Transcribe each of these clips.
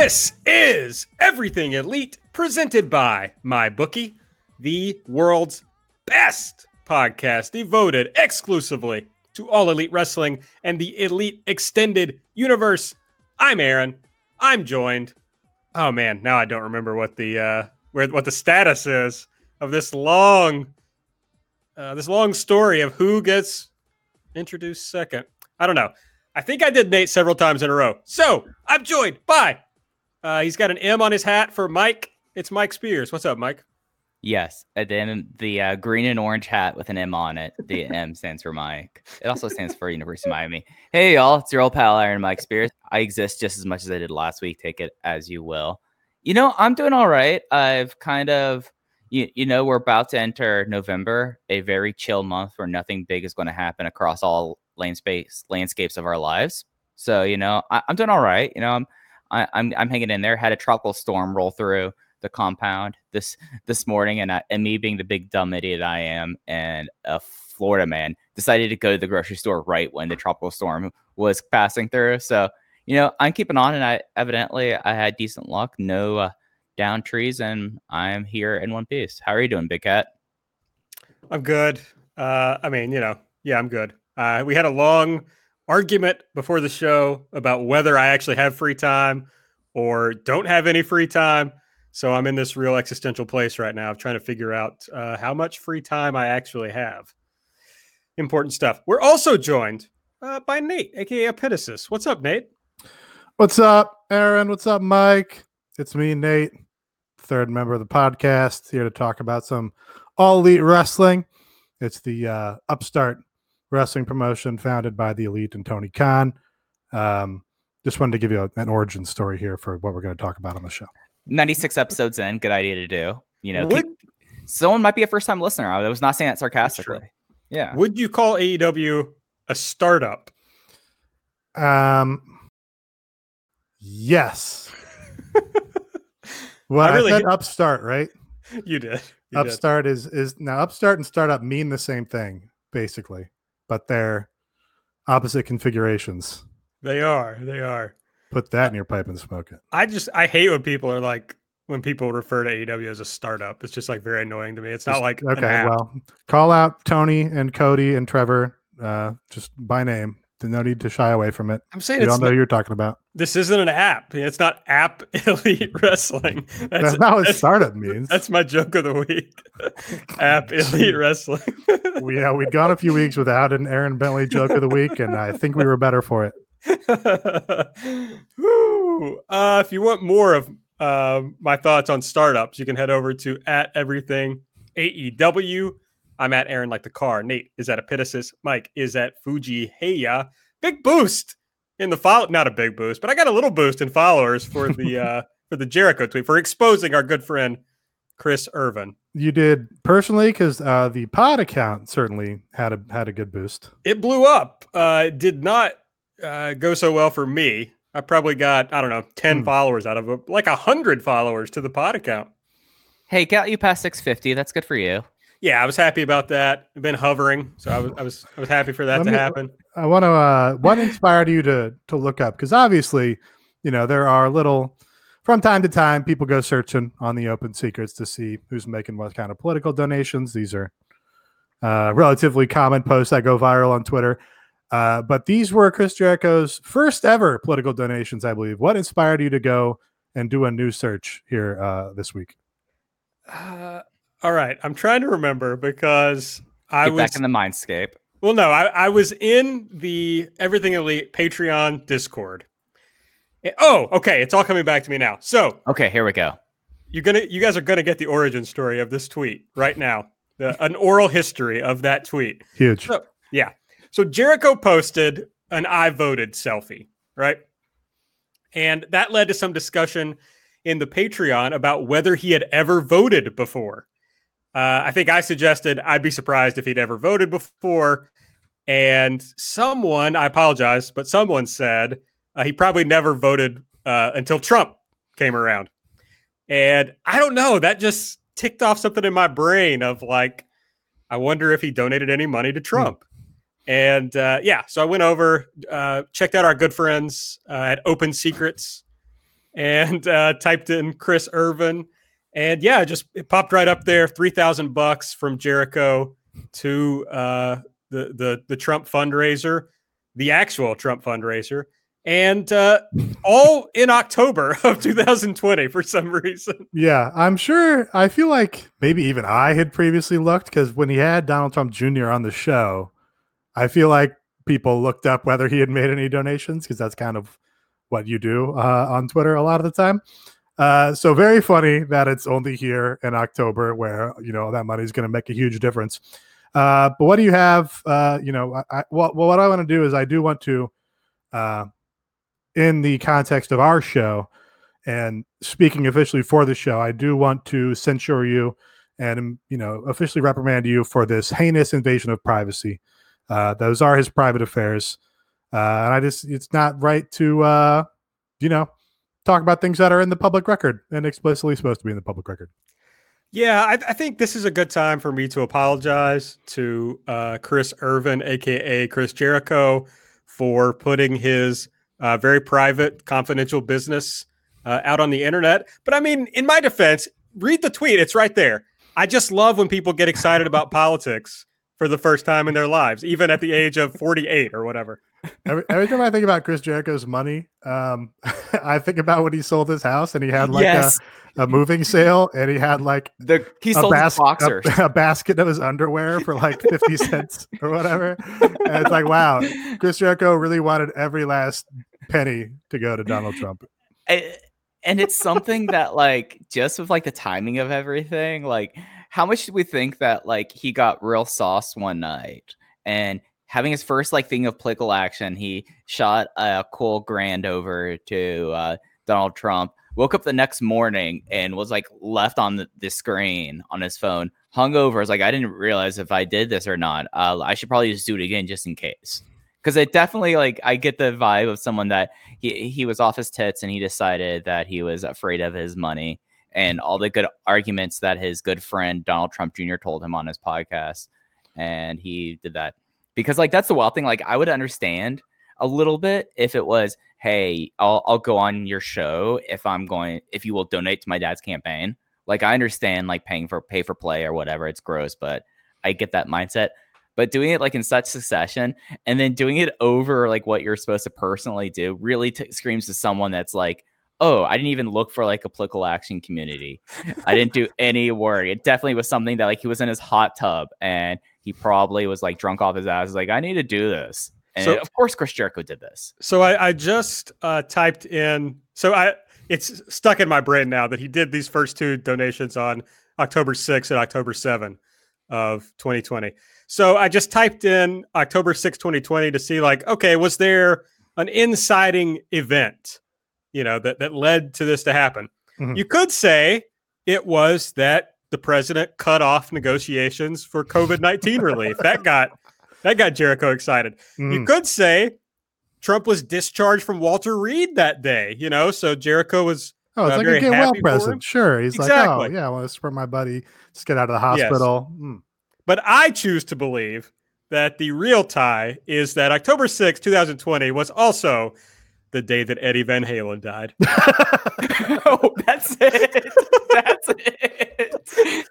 This is Everything Elite presented by MyBookie, the world's best podcast devoted exclusively to all elite wrestling and the elite extended universe. I'm Aaron. I'm joined. Oh man, now I don't remember what the uh where what the status is of this long uh this long story of who gets introduced second. I don't know. I think I did Nate several times in a row. So I'm joined by uh, he's got an M on his hat for Mike. It's Mike Spears. What's up, Mike? Yes, and then the uh, green and orange hat with an M on it. The M stands for Mike. It also stands for University of Miami. Hey, y'all, it's your old pal Aaron Mike Spears. I exist just as much as I did last week. Take it as you will. You know, I'm doing all right. I've kind of, you, you know, we're about to enter November, a very chill month where nothing big is going to happen across all lane space landscapes of our lives. So, you know, I, I'm doing all right. You know, I'm I, am I'm, I'm hanging in there. Had a tropical storm roll through the compound this this morning, and I, and me being the big dumb idiot I am, and a Florida man decided to go to the grocery store right when the tropical storm was passing through. So you know, I'm keeping on, and I evidently I had decent luck. No uh, down trees, and I'm here in one piece. How are you doing, Big Cat? I'm good. Uh, I mean, you know, yeah, I'm good. Uh, we had a long argument before the show about whether I actually have free time or don't have any free time. So I'm in this real existential place right now of trying to figure out uh, how much free time I actually have. Important stuff. We're also joined uh, by Nate, aka Epitasis. What's up, Nate? What's up, Aaron? What's up, Mike? It's me, Nate, third member of the podcast, here to talk about some all elite wrestling. It's the uh, Upstart wrestling promotion founded by the elite and Tony Khan. Um, just wanted to give you a, an origin story here for what we're going to talk about on the show. 96 episodes in, good idea to do. You know, Would, someone might be a first time listener. I was not saying that sarcastically. Yeah. Would you call AEW a startup? Um, yes. well, I, really, I said upstart, right? You did. You upstart did. is is now upstart and startup mean the same thing, basically but they're opposite configurations. They are. They are. Put that in your pipe and smoke it. I just I hate when people are like when people refer to AEW as a startup. It's just like very annoying to me. It's not like okay. Well, call out Tony and Cody and Trevor uh, just by name. No need to shy away from it. I'm saying you don't know not, you're talking about. This isn't an app. It's not app elite wrestling. That's, that's not what that's, startup means. That's my joke of the week. app elite wrestling. yeah, we'd gone a few weeks without an Aaron Bentley joke of the week, and I think we were better for it. uh, if you want more of uh, my thoughts on startups, you can head over to at everything AEW I'm at Aaron like the car. Nate is at Epitasis. Mike is at Fuji Heya. Big boost in the follow. Not a big boost, but I got a little boost in followers for the uh for the Jericho tweet for exposing our good friend Chris Irvine. You did personally because uh, the pod account certainly had a had a good boost. It blew up. Uh, it did not uh, go so well for me. I probably got I don't know ten hmm. followers out of it, like a hundred followers to the pod account. Hey, got you past six fifty. That's good for you yeah, I was happy about that. I've been hovering, so I was I was I was happy for that Let to me, happen. I want to. Uh, what inspired you to to look up? Because obviously, you know, there are little from time to time people go searching on the open secrets to see who's making what kind of political donations. These are uh, relatively common posts that go viral on Twitter. Uh, but these were Chris Jericho's first ever political donations, I believe. What inspired you to go and do a new search here uh, this week? All right, I'm trying to remember because I Get was back in the mindscape. Well, no, I, I was in the Everything Elite Patreon Discord. Eh, oh, okay, it's all coming back to me now. So, okay, here we go. You're gonna, you guys are gonna get the origin story of this tweet right now. The, an oral history of that tweet. Huge. So, yeah. So Jericho posted an "I voted" selfie, right? And that led to some discussion in the Patreon about whether he had ever voted before. Uh, I think I suggested I'd be surprised if he'd ever voted before. And someone, I apologize, but someone said uh, he probably never voted uh, until Trump came around. And I don't know, that just ticked off something in my brain of like, I wonder if he donated any money to Trump. And uh, yeah, so I went over, uh, checked out our good friends uh, at Open Secrets, and typed in Chris Irvine, and yeah, just it popped right up there, three thousand bucks from Jericho to uh, the the the Trump fundraiser, the actual Trump fundraiser, and uh, all in October of 2020 for some reason. Yeah, I'm sure. I feel like maybe even I had previously looked because when he had Donald Trump Jr. on the show, I feel like people looked up whether he had made any donations because that's kind of what you do uh, on Twitter a lot of the time. Uh, so very funny that it's only here in October where you know that money is going to make a huge difference. Uh, but what do you have? Uh, you know, I, I, well, what I want to do is I do want to, uh, in the context of our show, and speaking officially for the show, I do want to censure you and you know officially reprimand you for this heinous invasion of privacy. Uh, those are his private affairs, uh, and I just it's not right to uh, you know talk about things that are in the public record and explicitly supposed to be in the public record. Yeah, I, I, think this is a good time for me to apologize to uh, Chris Irvine, aka Chris Jericho, for putting his uh, very private, confidential business uh, out on the internet. But I mean, in my defense, read the tweet; it's right there. I just love when people get excited about politics for the first time in their lives, even at the age of 48 or whatever. Every, every time I think about Chris Jericho's money, um, I think about when he sold his house and he had like yes. a, a moving sale and he had like the he sold bas- boxers. A, a, basket of his underwear for like 50 cents or whatever. And it's like, wow, Chris Jericho really wanted every last penny to go to Donald Trump. and it's something that like just with like the timing of everything, like how much do we think that like he got real sauce one night and having his first like thing of political action, he shot a cool grand over to uh, Donald Trump. Woke up the next morning and was like left on the, the screen on his phone, hung over. I was like, I didn't realize if I did this or not. Uh, I should probably just do it again just in case. Because it definitely like I get the vibe of someone that he he was off his tits and he decided that he was afraid of his money and all the good arguments that his good friend Donald Trump Jr. told him on his podcast. And he did that because, like, that's the wild thing. Like, I would understand a little bit if it was, hey, I'll, I'll go on your show if I'm going, if you will donate to my dad's campaign. Like, I understand, like, paying for pay for play or whatever. It's gross, but I get that mindset. But doing it like in such succession and then doing it over like what you're supposed to personally do really t- screams to someone that's like, oh, I didn't even look for like a political action community. I didn't do any work. It definitely was something that like he was in his hot tub and he probably was like drunk off his ass. Like, I need to do this. And so, of course, Chris Jericho did this. So I, I just uh, typed in. So I it's stuck in my brain now that he did these first two donations on October 6 and October 7 of 2020. So I just typed in October 6, 2020 to see like, okay, was there an inciting event? you know, that, that led to this to happen. Mm-hmm. You could say it was that the president cut off negotiations for COVID 19 relief. That got that got Jericho excited. Mm-hmm. You could say Trump was discharged from Walter Reed that day, you know, so Jericho was Oh, it's uh, like a get well present. Sure. He's exactly. like, oh, yeah, I want to support my buddy. Just get out of the hospital. Yes. Mm. But I choose to believe that the real tie is that October 6, 2020 was also the day that Eddie Van Halen died. oh, that's it. That's it.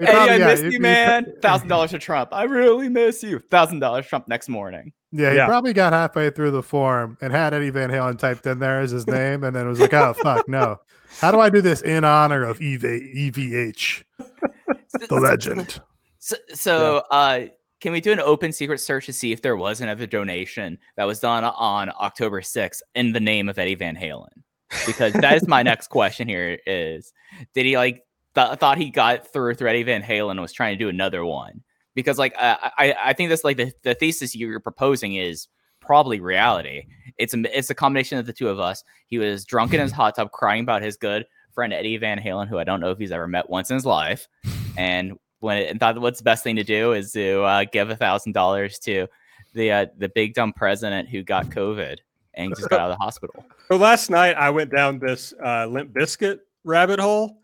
Eddie, I yeah, miss you, man. Thousand dollars to Trump. I really miss you. Thousand dollars Trump next morning. Yeah, he yeah. probably got halfway through the form and had Eddie Van Halen typed in there as his name, and then it was like, "Oh fuck, no! How do I do this in honor of EVH, the legend?" So, so yeah. uh, can we do an open secret search to see if there was another donation that was done on October 6th in the name of Eddie Van Halen? Because that is my next question here is did he like th- thought he got through through Eddie Van Halen was trying to do another one? Because like I I, I think that's like the, the thesis you're proposing is probably reality. It's a it's a combination of the two of us. He was drunk in his hot tub, crying about his good friend Eddie Van Halen, who I don't know if he's ever met once in his life, and when it, and thought what's the best thing to do is to uh, give a thousand dollars to the uh, the big dumb president who got COVID and just got out of the hospital. So last night I went down this uh, Limp Bizkit rabbit hole.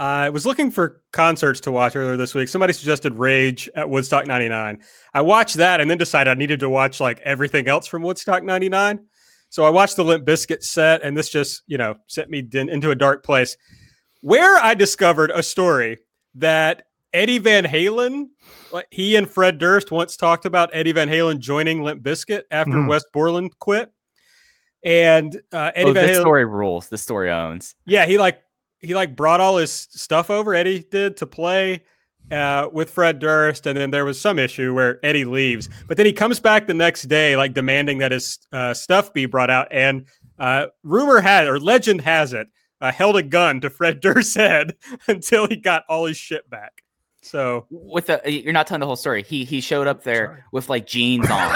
I was looking for concerts to watch earlier this week. Somebody suggested Rage at Woodstock 99. I watched that and then decided I needed to watch like everything else from Woodstock 99. So I watched the Limp Bizkit set and this just, you know, sent me into a dark place where I discovered a story that Eddie Van Halen, like he and Fred Durst once talked about Eddie Van Halen joining Limp Bizkit after Mhm. Wes Borland quit. And uh, Eddie oh, Van this Halen, story rules. The story owns. yeah, he like he like brought all his stuff over. Eddie did to play uh, with Fred Durst, and then there was some issue where Eddie leaves, but then he comes back the next day, like demanding that his uh, stuff be brought out. And uh, rumor had or legend has it, uh, held a gun to Fred Durst's head until he got all his shit back. So With the you're not telling the whole story. He he showed up there Sorry. with like jeans on,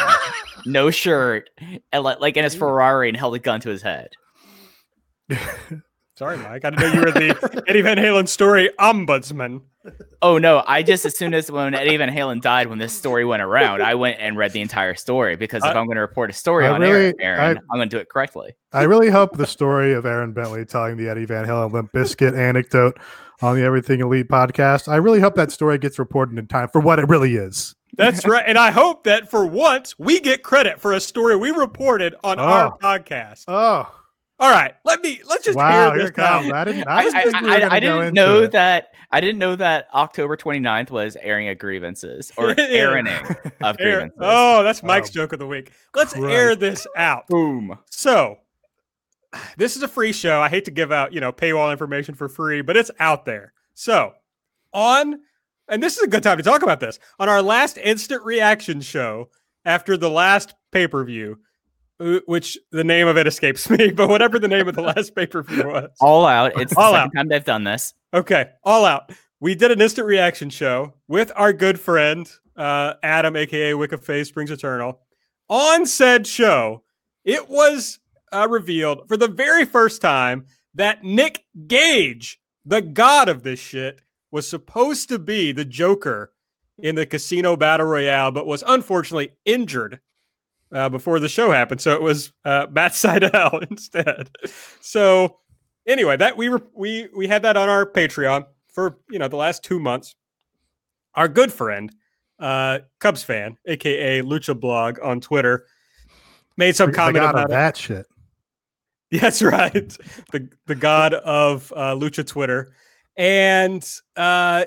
no shirt, and like, like in his Ferrari, and held a gun to his head. sorry, Mike. I didn't know you were the Eddie Van Halen story ombudsman. Oh no! I just as soon as when Eddie Van Halen died, when this story went around, I went and read the entire story because if I- I'm going to report a story I on really- Aaron, Aaron I'm going to do it correctly. I really hope the story of Aaron Bentley telling the Eddie Van Halen Limp Bizkit anecdote on the Everything Elite podcast. I really hope that story gets reported in time for what it really is. That's right. And I hope that for once we get credit for a story we reported on our Oh. podcast. Oh, All right, let me let's just wow! hear this comes. I didn't. I, I, I, we I- I didn't know it. that. I didn't know that October 29th was airing of grievances or airing of grievances. oh, that's Mike's Oh, joke of the week. Let's Christ. air this out. boom! So, this is a free show. I hate to give out, you know, paywall information for free, but it's out there. So, on and this is a good time to talk about this. On our last instant reaction show after the last pay-per-view, which the name of it escapes me, but whatever the name of the last pay-per-view was. All out. It's the All second out. time they've done this. Okay, all out. We did an instant reaction show with our good friend uh, Adam, aka Wick of Wiccaface Springs Eternal. On said show, it was uh, revealed for the very first time that Nick Gage, the god of this shit, was supposed to be the Joker in the Casino Battle Royale, but was unfortunately injured uh, before the show happened. So it was uh, Matt Sydal instead. So anyway, that we were we we had that on our Patreon for you know the last two months. Our good friend, uh, Cubs fan, aka Lucha Blog on Twitter, made some comment about of it. that shit. That's right. The the god of uh, Lucha Twitter. And uh,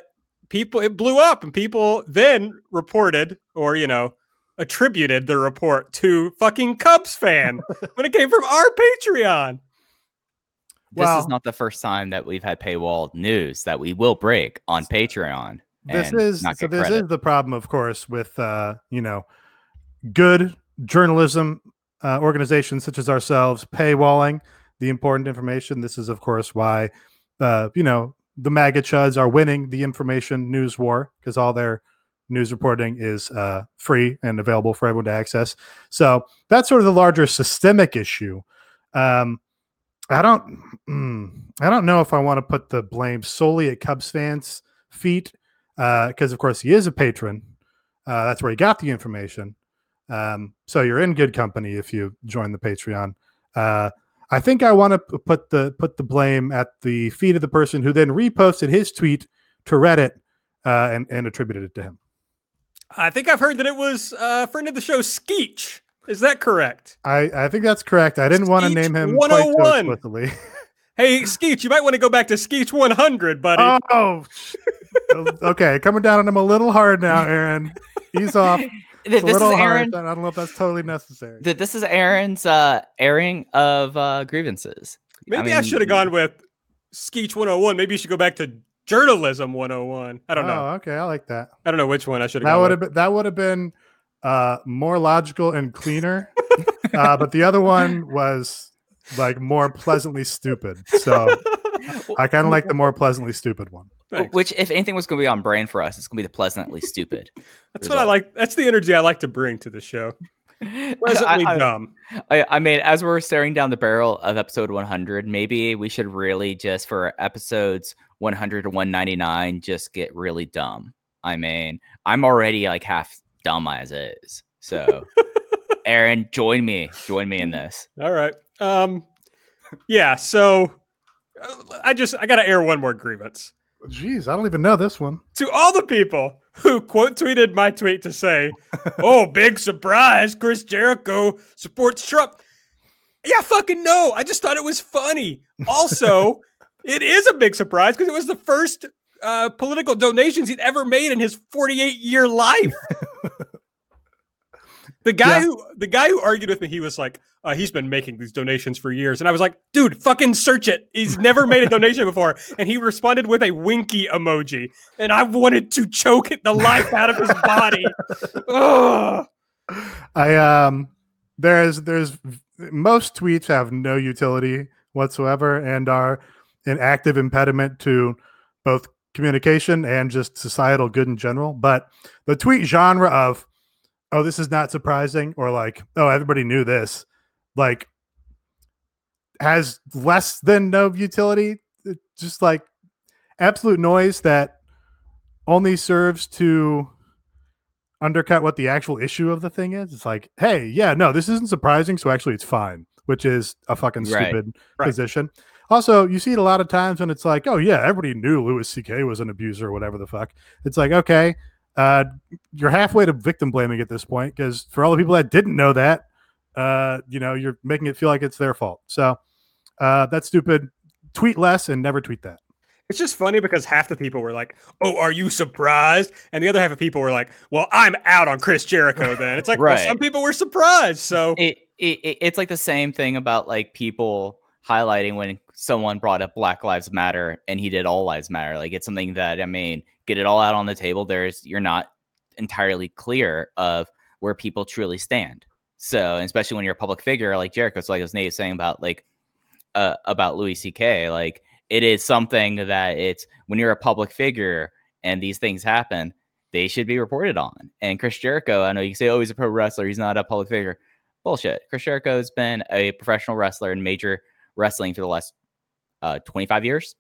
people it blew up and people then reported or you know attributed the report to fucking Cubs fan when it came from our Patreon. This is not the first time that we've had paywall news that we will break on Patreon. This and is not so. This credit. is the problem, of course, with uh, you know, good journalism uh, organizations such as ourselves paywalling the important information. This is, of course, why uh, you know the MAGA chuds are winning the information news war because all their news reporting is uh, free and available for everyone to access. So that's sort of the larger systemic issue. Um, I don't, mm, I don't know if I want to put the blame solely at Cubs fans' feet because, of course, he is a patron. Uh, that's where he got the information. Um, so you're in good company if you join the Patreon. Uh, I think I want to put the put the blame at the feet of the person who then reposted his tweet to Reddit uh, and and attributed it to him. I think I've heard that it was uh, a friend of the show, Skeech. Is that correct? I, I think that's correct. I didn't want to name him quite so 101. explicitly. Hey, Skeech, you might want to go back to Skeech 100, buddy. oh, okay. Coming down on him a little hard now, Aaron. He's off. Th- It's a this is Aaron. hard. I don't know if that's totally necessary. This is Aaron's uh, airing of uh, grievances. Maybe I, mean, should have gone with Skeech 101. Maybe you should go back to Journalism 101. I don't know. Oh, okay. I like that. I don't know which one I should have That would have been that would have been uh, more logical and cleaner. uh, but the other one was like more pleasantly stupid. So I kind of like the more pleasantly stupid one. Thanks. Which, if anything was going to be on brand for us, it's going to be the pleasantly stupid. That's what I like. That's the energy I like to bring to the show. Pleasantly I- I- dumb. I, I mean, as we're staring down the barrel of episode 100, maybe we should really just for episodes 100 to 199 just get really dumb. I mean, I'm already like half dumb as is. So, Aaron, join me. Join me in this. All right. Um, yeah. So uh, I just I got to air one more grievance Jeez, I don't even know this one. to all the people who quote tweeted my tweet to say, "Oh, big surprise! Chris Jericho supports Trump." Yeah, fucking no. I just thought it was funny. Also, it is a big surprise because it was the first uh, political donations he'd ever made in his 48 year life. the guy Yeah. who the guy who argued with me, he was like, uh, he's been making these donations for years, and I was like, dude, fucking search it. He's never made a donation before, and he responded with a winky emoji, and I wanted to choke the life out of his body. Ugh. I um there's there's most tweets have no utility whatsoever and are an active impediment to both communication and just societal good in general. But the tweet genre of oh this is not surprising or like oh everybody knew this like has less than no utility. It's just like absolute noise that only serves to undercut what the actual issue of the thing is. It's like, hey, yeah, no, this isn't surprising, so actually it's fine, which is a fucking Right. stupid Right. position. Also, you see it a lot of times when it's like, oh yeah, everybody knew Louis C.K. was an abuser or whatever the fuck. It's like, okay, uh, you're halfway to victim blaming at this point because for all the people that didn't know that, uh, you know, you're making it feel like it's their fault. So uh, that's stupid. Tweet less and never tweet that. It's just funny because half the people were like, "Oh, are you surprised?" And the other half of people were like, "Well, I'm out on Chris Jericho." Then it's like, well, Right. some people were surprised. So It, it, it- it's like the same thing about like people highlighting when someone brought up Black Lives Matter and he did All Lives Matter. Like it's something that I mean, get it all out on the table. There's you're not entirely clear of where people truly stand. So, especially when you're a public figure like Jericho, so like as Nate was saying about like uh, about Louis C.K. Like it is something that it's when you're a public figure and these things happen, they should be reported on. And Chris Jericho, I know you say, oh, he's a pro wrestler, he's not a public figure. Bullshit. Chris Jericho has been a professional wrestler and major wrestling for the last uh, 25 years.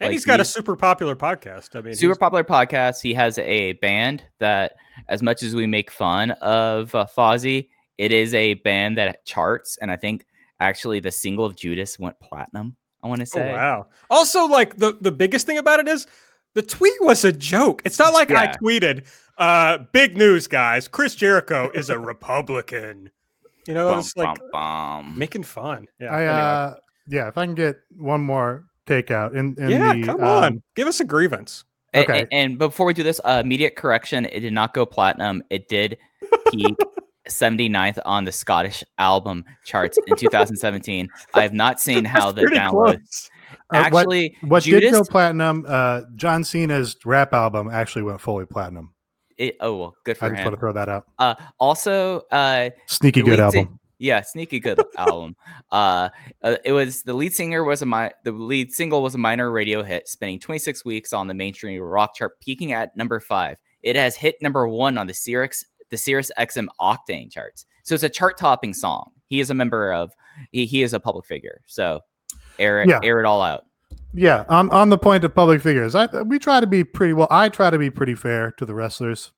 and like, he's got a super popular podcast. I mean, Super popular podcast. He has a band that, as much as we make fun of uh, Fozzy, it is a band that charts. And I think actually the single of Judas went platinum. I want to Oh, say. wow. Also, like the the biggest thing about it is the tweet was a joke. It's not like I tweeted, uh, "Big news, guys! Chris Jericho is a Republican." You know, Bum, it's like bum, bum. making fun. Yeah. I anyway. uh yeah, if I can get one more takeout in, in yeah. the come um, on, give us a grievance. A- a- Okay. And, before we do this, uh, immediate correction: it did not go platinum. It did peak 79th on the Scottish album charts in 2017. I have not seen how That's the pretty download. close. Uh, what- Actually, What Judas, did go platinum? Uh, John Cena's rap album actually went fully platinum. it- oh well, good for I for just him. want to throw that out. Uh, also, uh, Sneaky good lead sing- album. Yeah, sneaky good album. Uh, uh, it was the lead singer was a mi- the lead single was a minor radio hit, spending 26 weeks on the mainstream rock chart, peaking at number five. It has hit number one on the Sirius the Sirius XM Octane charts. So it's a chart topping song. He is a member of he, he is a public figure. So air it Yeah. air it all out. Yeah, on on the point of public figures, I we try to be pretty well. I try to be pretty fair to the wrestlers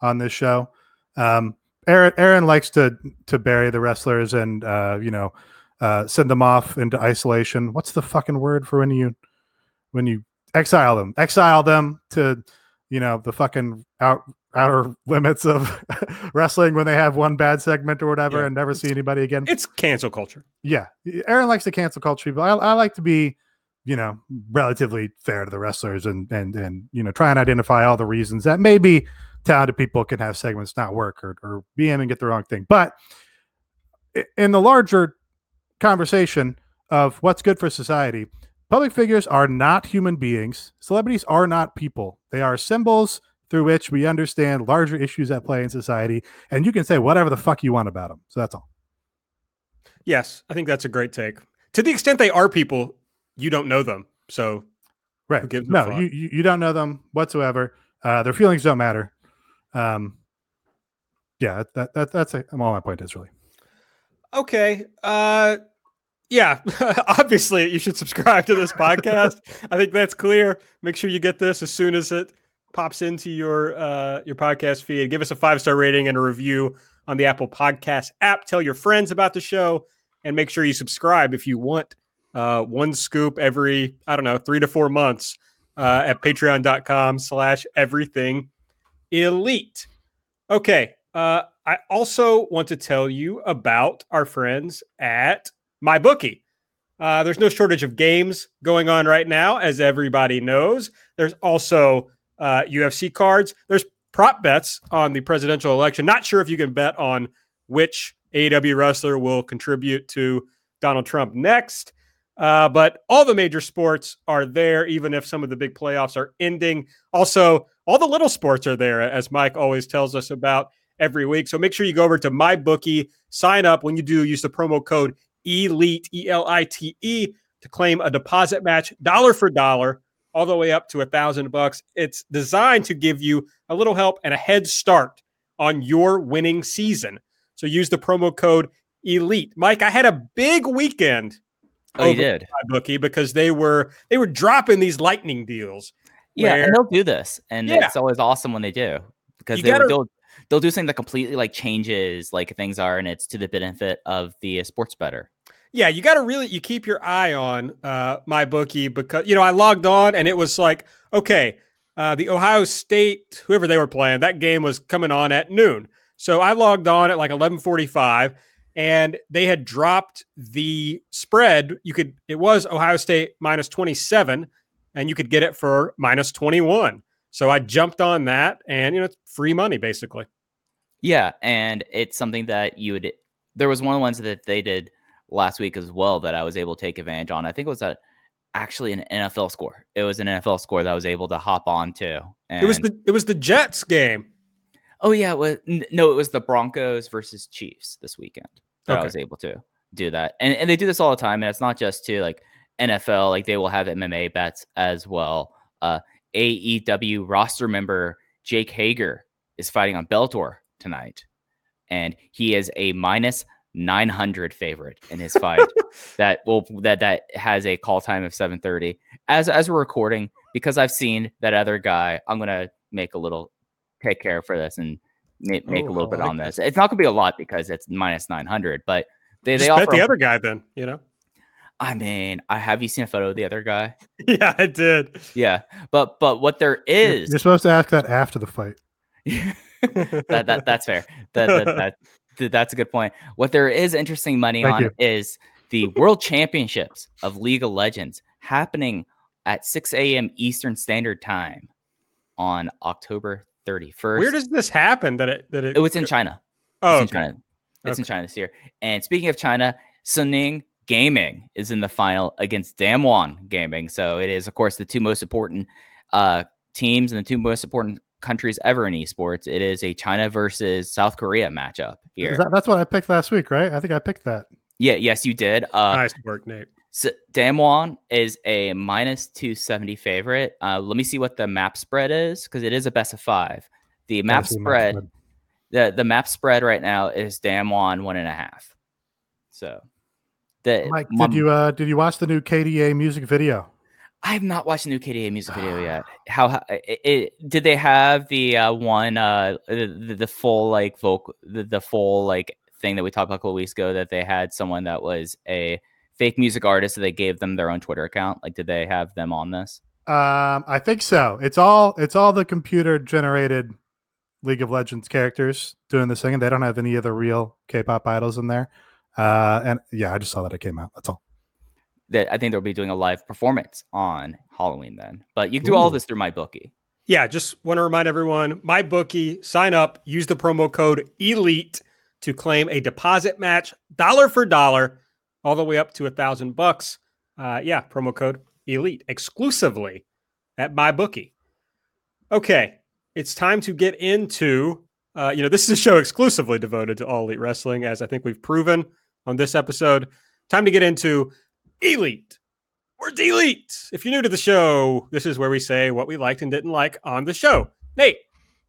on this show. Um, Aaron Aaron likes to to bury the wrestlers and uh, you know uh, send them off into isolation. What's the fucking word for when you when you exile them? Exile them to you know the fucking out outer limits of wrestling when they have one bad segment or whatever Yeah. and never see anybody again. It's cancel culture. Yeah, Aaron likes to cancel culture but I, I like to be, you know, relatively fair to the wrestlers and and and you know try and identify all the reasons that maybe talented people can have segments not work or or be in and get the wrong thing. But in the larger conversation of what's good for society, public figures are not human beings. Celebrities are not people. They are symbols through which we understand larger issues at play in society. And you can say whatever the fuck you want about them. So that's all. Yes, I think that's a great take. To the extent they are people, you don't know them. So Right. No, you, you you don't know them whatsoever. Uh, their feelings don't matter. Um, yeah, that, that that's a, all my point is really. Okay. Uh yeah, obviously you should subscribe to this podcast. I think that's clear. Make sure you get this as soon as it pops into your uh your podcast feed. Give us a five-star rating and a review on the Apple Podcast app. Tell your friends about the show and make sure you subscribe if you want uh one scoop every, I don't know, three to four months uh at patreon.com slash everything elite. Okay. Uh I also want to tell you about our friends at MyBookie. Uh, there's no shortage of games going on right now, as everybody knows. There's also uh, UFC cards. There's prop bets on the presidential election. Not sure if you can bet on which AEW wrestler will contribute to Donald Trump next. Uh, but all the major sports are there, even if some of the big playoffs are ending. Also, all the little sports are there, as Mike always tells us about every week. So make sure you go over to my bookie, sign up. When you do, use the promo code ELITE, E L I T E, to claim a deposit match dollar for dollar, all the way up to a thousand bucks. It's designed to give you a little help and a head start on your winning season. So use the promo code ELITE. Mike, I had a big weekend. Oh, you did. my bookie because they were they were dropping these lightning deals. Yeah, where- and they'll do this, and Yeah. it's always awesome when they do because You they, gotta- they'll they'll do something that completely like changes like things are, and it's to the benefit of the uh, sports better. Yeah, you got to really you keep your eye on uh, my bookie because you know I logged on and it was like okay, uh, the Ohio State whoever they were playing that game was coming on at noon, so I logged on at like eleven forty five, and they had dropped the spread. You could it was Ohio State minus twenty seven, and you could get it for minus twenty one. So I jumped on that, and you know it's free money basically. Yeah, and it's something that you would. There was one of the ones that they did last week as well that I was able to take advantage on. I think it was a actually an NFL score. It was an NFL score that I was able to hop on to. And, It was the it was the Jets game. Oh yeah, was, no, it was the Broncos versus Chiefs this weekend that I was able to do that. And and they do this all the time, and it's not just to like NFL. Like they will have MMA bets as well. Uh, AEW roster member Jake Hager is fighting on Bellator tonight, and he is a minus 900 favorite in his fight that will that that has a call time of 7:30 as as we're recording because I've seen that other guy I'm going to make a little take care for this and ma- make Oh, a little oh, bit like on this it's not going to be a lot because it's minus 900 but they Just they bet offer the other guy then. You know. I mean I have you seen a photo of the other guy Yeah, I did. yeah but but what there is, You're- supposed to ask that after the fight. that, that that's fair. That, that, that, th- that's a good point. What there is interesting money Thank on you. is the World Championships of League of Legends happening at 6 a.m. Eastern Standard Time on October 31st. Where does this happen? That it that it, it was in China. oh It's in. China. It's in China this year. And speaking of China, Suning Gaming is in the final against Damwon Gaming. So it is, of course, the two most important uh, teams and the two most important countries ever in esports. It is a China versus South Korea matchup here. Is that- that's what I picked last week, right? I think I picked that. yeah, yes, you did. Uh, nice work, Nate. So Damwon is a minus 270 favorite. Uh, let me see what the map spread is because it is a best of five. The map Gotta see spread, spread. the the map spread right now is Damwon one and a half. So, the Mike, my- did you uh did you watch the new KDA music video? I have not watched the new KDA music video yet. How, how it, it, did they have the uh, one uh the, the, the full like vocal the, the full like thing that we talked about a couple weeks ago that they had someone that was a fake music artists? that they gave them their own Twitter account? Like, did they have them on this? Um, I think so. It's all it's all the computer generated League of Legends characters doing this thing, and they don't have any of the real K-pop idols in there. Uh, and yeah, I just saw that it came out. That's all. That I think they'll be doing a live performance on Halloween then. But you can do all this through my bookie. Yeah, just want to remind everyone, my bookie, sign up, use the promo code ELITE to claim a deposit match, dollar for dollar, all the way up to a thousand bucks. Uh, yeah, promo code ELITE exclusively at my bookie. Okay, it's time to get into. Uh, you know, this is a show exclusively devoted to all elite wrestling, as I think we've proven on this episode. Time to get into Elite. We're Elite. If you're new to the show, this is where we say what we liked and didn't like on the show. Nate,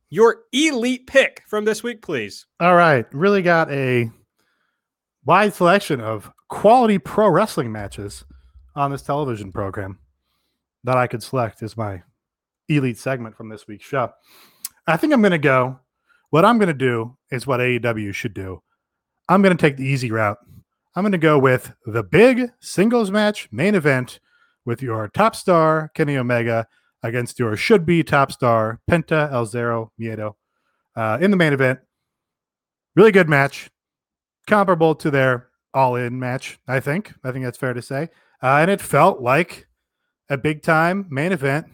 your elite pick from this week, please. All right. Really got a wide selection of quality pro wrestling matches on this television program that I could select as my elite segment from this week's show. I think I'm going to go. What I'm going to do is what AEW should do. I'm going to take the easy route. I'm going to go with the big singles match main event with your top star, Kenny Omega, against your should be top star, Penta El Zero Miedo, uh, in the main event. Really good match, comparable to their all in match, I think. I think that's fair to say. Uh, and it felt like a big time main event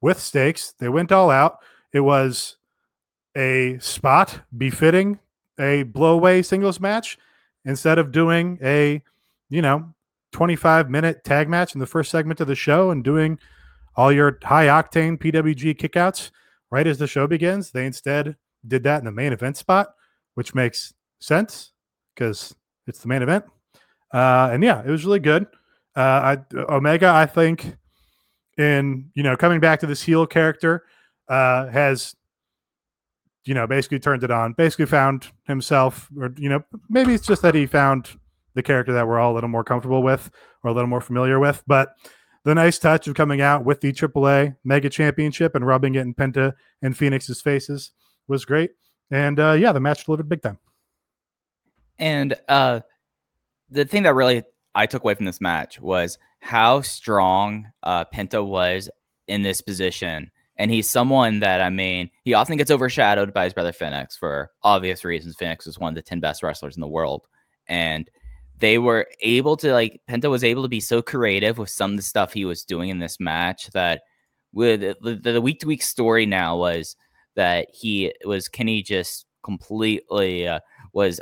with stakes. They went all out. It was a spot befitting a blowaway singles match instead of doing a, you know, 25 minute tag match in the first segment of the show and doing all your high octane PWG kickouts right as the show begins. They instead did that in the main event spot, which makes sense because it's the main event. Uh, and yeah, it was really good. Uh, I, Omega, I think, in you know coming back to this heel character, uh, has you know basically turned it on. Basically found himself, or you know maybe it's just that he found the character that we're all a little more comfortable with or a little more familiar with. But the nice touch of coming out with the AAA Mega Championship and rubbing it in Penta and Phoenix's faces was great. And uh, yeah, the match delivered big time. And uh, the thing that really I took away from this match was how strong uh, Penta was in this position. And he's someone that, I mean, he often gets overshadowed by his brother Phoenix for obvious reasons. Phoenix is one of the 10 best wrestlers in the world. And they were able to, like, Penta was able to be so creative with some of the stuff he was doing in this match that with the week to week story now was that he was, Kenny just completely uh, was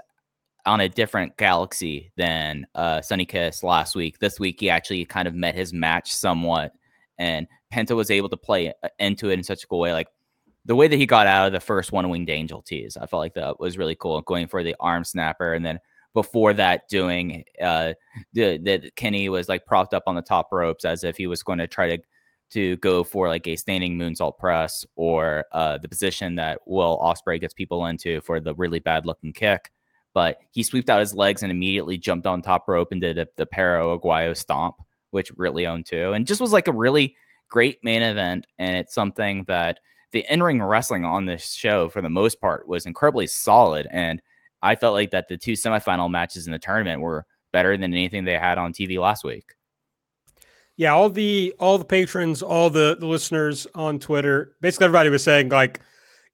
on a different galaxy than uh, Sonny Kiss last week. This week, he actually kind of met his match somewhat, and Penta was able to play uh, into it in such a cool way. Like the way that he got out of the first one winged angel tease, I felt like that was really cool. Going for the arm snapper, and then before that, doing uh, the, the Kenny was like propped up on the top ropes as if he was going to try to to go for like a standing moonsault press or uh, the position that Will Ospreay gets people into for the really bad looking kick but he swept out his legs and immediately jumped on top rope and did a, the Perro Aguayo stomp, which really owned too, and just was like a really great main event. And it's something that the in-ring wrestling on this show, for the most part, was incredibly solid. And I felt like that the two semifinal matches in the tournament were better than anything they had on TV last week. Yeah, all the all the patrons, all the, the listeners on Twitter, basically everybody was saying like,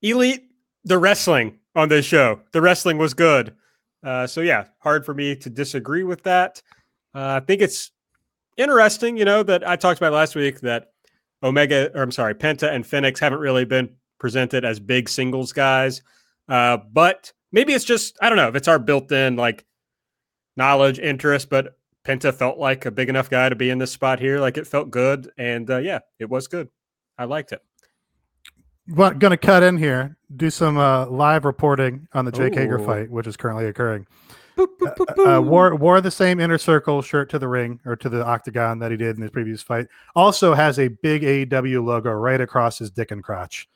elite the wrestling on this show. The wrestling was good. Uh, so yeah, hard for me to disagree with that. Uh, I think it's interesting, you know, that I talked about last week that Omega, or I'm sorry, Penta and Phoenix haven't really been presented as big singles guys. Uh, but maybe it's just I don't know if it's our built-in like knowledge, interest, but Penta felt like a big enough guy to be in this spot here. Like it felt good, and uh, yeah, it was good. I liked it. But going to cut in here, do some uh, live reporting on the Jake Ooh. Hager fight, which is currently occurring. Boop, boop, boop, uh, uh, wore wore the same inner circle shirt to the ring or to the octagon that he did in his previous fight. Also has a big AEW logo right across his dick and crotch.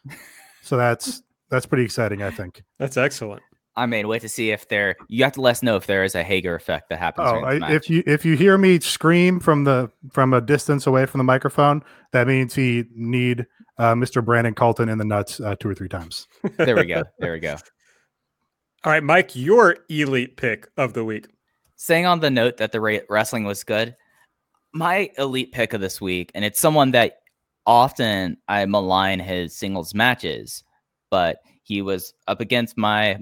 So that's that's pretty exciting, I think. That's excellent. I mean, wait to see if there. You have to let us know if there is a Hager effect that happens. Oh, I, if you if you hear me scream from the from a distance away from the microphone, that means he need uh, Mr. Brandon Calton in the nuts uh, two or three times. there we go. There we go. All right, Mike, your elite pick of the week. Saying on the note that the wrestling was good, my elite pick of this week, and it's someone that often I malign his singles matches, but he was up against my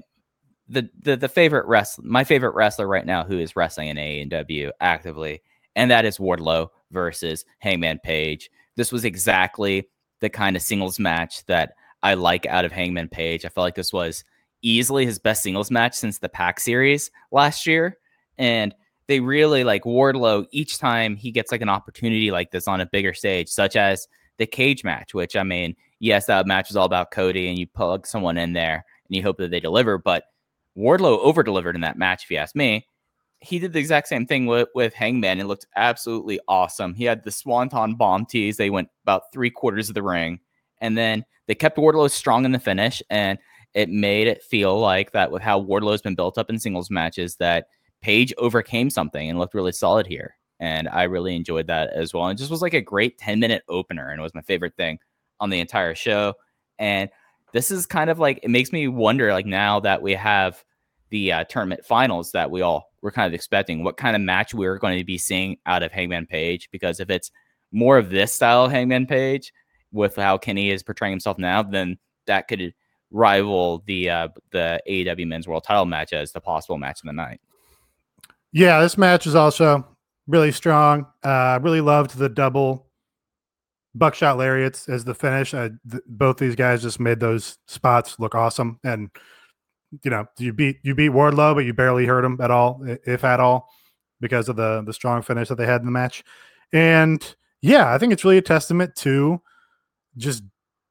the the, the favorite wrestler, my favorite wrestler right now who is wrestling in AEW actively, and that is Wardlow versus Hangman Page. This was exactly the kind of singles match that I like out of Hangman Page. I felt like this was easily his best singles match since the Pac series last year. And they really like Wardlow each time he gets like an opportunity like this on a bigger stage, such as the cage match, which I mean, yes, that match was all about Cody and you plug someone in there and you hope that they deliver. But Wardlow over delivered in that match, if you ask me he did the exact same thing with, with Hangman. It looked absolutely awesome. He had the Swanton bomb tease. They went about three quarters of the ring, and then they kept Wardlow strong in the finish, and it made it feel like that with how Wardlow's been built up in singles matches that Page overcame something and looked really solid here. And I really enjoyed that as well. And just was like a great 10 minute opener and it was my favorite thing on the entire show. And this is kind of like it makes me wonder like now that we have the uh, tournament finals that we all were kind of expecting what kind of match we are going to be seeing out of Hangman Page because if it's more of this style of Hangman Page with how Kenny is portraying himself now then that could rival the uh, the AEW Men's World Title match as the possible match of the night. Yeah, this match is also really strong. Uh, really loved the double buckshot lariats as the finish. Uh, th- both these guys just made those spots look awesome, and you know you beat you beat Wardlow, but you barely hurt him at all, if at all, because of the the strong finish that they had in the match. And yeah, I think it's really a testament to just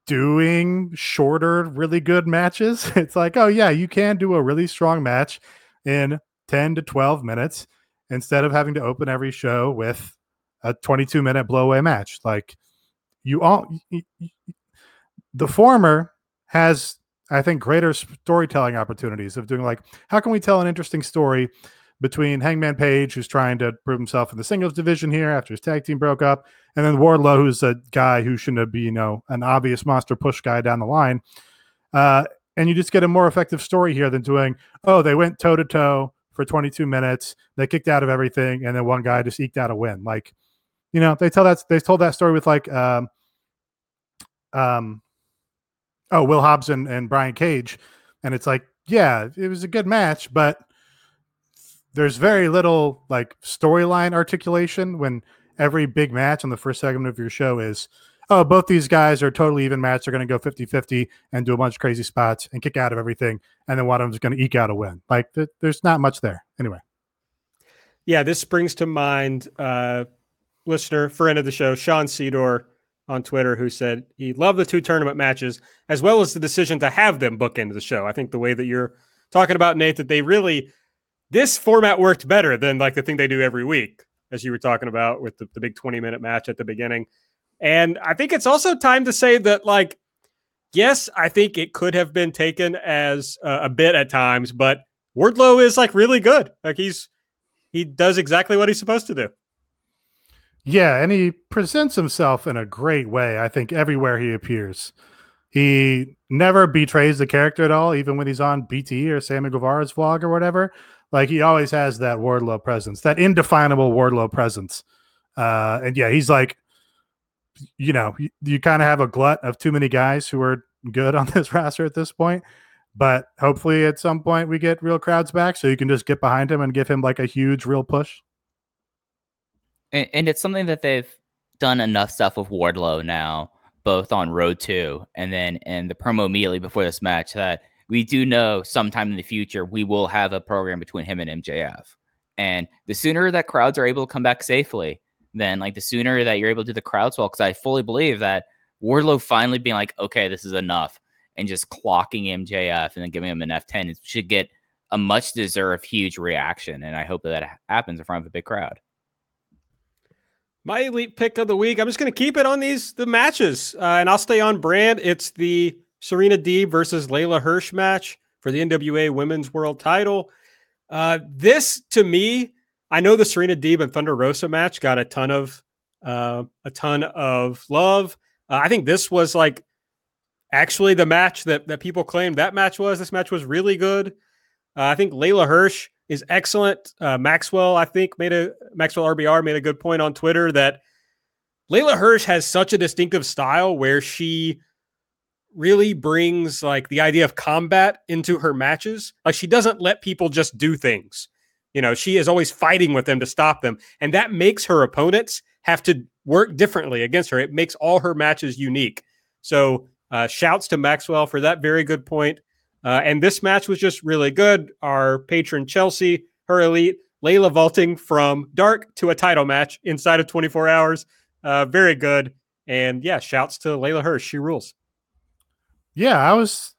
doing shorter, really good matches. It's like, oh yeah, you can do a really strong match in 10 to 12 minutes instead of having to open every show with a 22 minute blowaway match. Like you all, the former has, I think, greater storytelling opportunities of doing like, how can we tell an interesting story between Hangman Page, who's trying to prove himself in the singles division here after his tag team broke up, and then Wardlow, who's a guy who shouldn't be, you know, an obvious monster push guy down the line. Uh, and you just get a more effective story here than doing, oh, they went toe to toe for 22 minutes, they kicked out of everything, and then one guy just eked out a win. Like, you know, they tell that they told that story with like, um, um, oh, Will Hobbs and, and Brian Cage, and it's like, yeah, it was a good match, but there's very little like storyline articulation when every big match on the first segment of your show is oh both these guys are totally even match. They're going to go 50-50 and do a bunch of crazy spots and kick out of everything and then one of them is going to eke out a win. Like th- there's not much there. Anyway. Yeah this brings to mind uh listener friend of the show sean Sedor on twitter who said he loved the two tournament matches as well as the decision to have them book into the show i think the way that you're talking about nate that they really this format worked better than like the thing they do every week, as you were talking about with the, the big 20 minute match at the beginning. And I think it's also time to say that, like, yes, I think it could have been taken as a bit at times, but Wardlow is like really good. Like he's he does exactly what he's supposed to do. Yeah, and he presents himself in a great way. I think everywhere he appears, he never betrays the character at all, even when he's on BT or Sammy Guevara's vlog or whatever. Like he always has that Wardlow presence, that indefinable Wardlow presence. Uh, and yeah, he's like, you know, you, you kind of have a glut of too many guys who are good on this roster at this point. But hopefully, at some point, we get real crowds back, so you can just get behind him and give him like a huge, real push. And, and it's something that they've done enough stuff with Wardlow now, both on Road to and then in the promo immediately before this match that we do know sometime in the future we will have a program between him and MJF. And the sooner that crowds are able to come back safely, then like the sooner that you're able to do the crowd swell, because I fully believe that Wardlow finally being like, okay, this is enough, and just clocking MJF and then giving him an F10 should get a much deserved huge reaction. And I hope that, that happens in front of a big crowd. My elite pick of the week. I'm just going to keep it on these the matches, uh, and I'll stay on brand. It's the Serena Deeb versus Leyla Hirsch match for the NWA Women's World Title. Uh, this to me, I know the Serena Deeb and Thunder Rosa match got a ton of uh, a ton of love. Uh, I think this was like actually the match that that people claimed that match was. This match was really good. Uh, I think Leyla Hirsch is excellent. Uh, Maxwell, I think, made a Maxwell RBR made a good point on Twitter that Leyla Hirsch has such a distinctive style where she really brings like the idea of combat into her matches. Like she doesn't let people just do things. You know, she is always fighting with them to stop them. And that makes her opponents have to work differently against her. It makes all her matches unique. So, uh, shouts to Maxwell for that very good point. Uh, and this match was just really good. Our patron Chelsea, her elite, Leyla vaulting from dark to a title match inside of 24 hours. Uh, very good. And yeah, shouts to Leyla Hirsch. She rules. Yeah, I was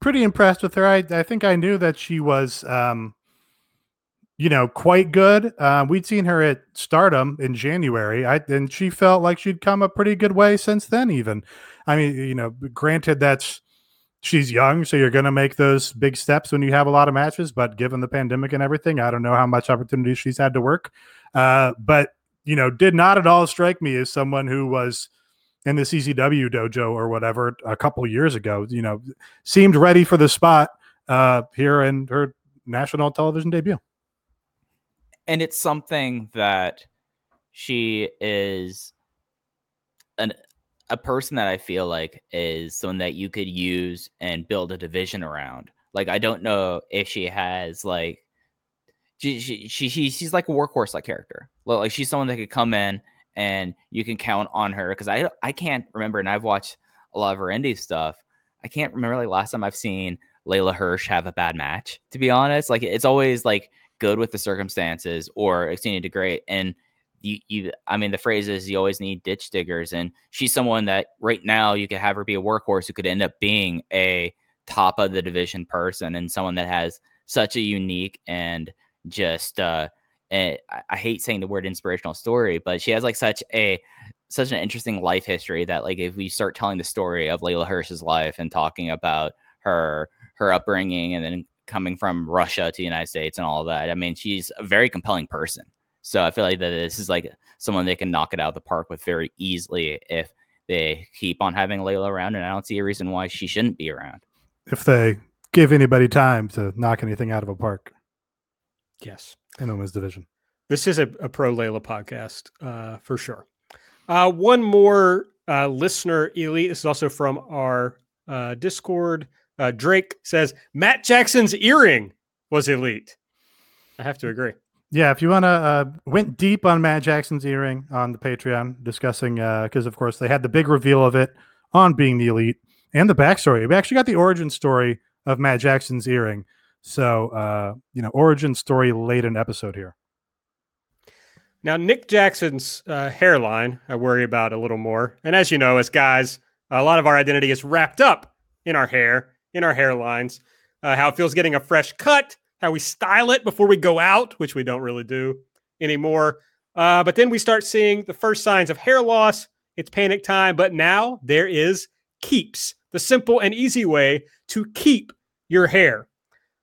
pretty impressed with her. I, I think I knew that she was um, you know, quite good. Uh, we'd seen her at Stardom in January, I, and she felt like she'd come a pretty good way since then. Even, I mean, you know, granted that's she's young, so you're going to make those big steps when you have a lot of matches. But given the pandemic and everything, I don't know how much opportunity she's had to work. Uh, but you know, did not at all strike me as someone who was in the CZW dojo or whatever a couple years ago. You know, seemed ready for the spot uh, here in her national television debut and it's something that she is an a person that I feel like is someone that you could use and build a division around. Like I don't know if she has like she she, she she's like a workhorse like character. Like she's someone that could come in and you can count on her because I I can't remember and I've watched a lot of her indie stuff. I can't remember like last time I've seen Leyla Hirsch have a bad match. To be honest, like it's always like good with the circumstances or exceeding to great. And you, you, I mean, the phrase is you always need ditch diggers. And she's someone that right now you could have her be a workhorse who could end up being a top of the division person and someone that has such a unique and just, uh, and I, I hate saying the word inspirational story, but she has like such a, such an interesting life history that like if we start telling the story of Leyla Hirsch's life and talking about her her upbringing and then coming from Russia to the United States and all that. I mean, she's a very compelling person. So I feel like that this is like someone they can knock it out of the park with very easily if they keep on having Leyla around. And I don't see a reason why she shouldn't be around. If they give anybody time to knock anything out of a park. Yes. In the women's division. This is a, a pro Leyla podcast uh, for sure. Uh, one more uh, listener elite. This is also from our uh, Discord. Uh, Drake says Matt Jackson's earring was elite. I have to agree. Yeah, if you want to uh, went deep on Matt Jackson's earring on the Patreon, discussing because uh, of course they had the big reveal of it on being the elite and the backstory. We actually got the origin story of Matt Jackson's earring. So uh, you know, origin story late in episode here. Now, Nick Jackson's uh, hairline, I worry about a little more. And as you know, as guys, a lot of our identity is wrapped up in our hair in our hairlines, uh, how it feels getting a fresh cut, how we style it before we go out, which we don't really do anymore. Uh, but then we start seeing the first signs of hair loss. It's panic time. But now there is Keeps, the simple and easy way to keep your hair.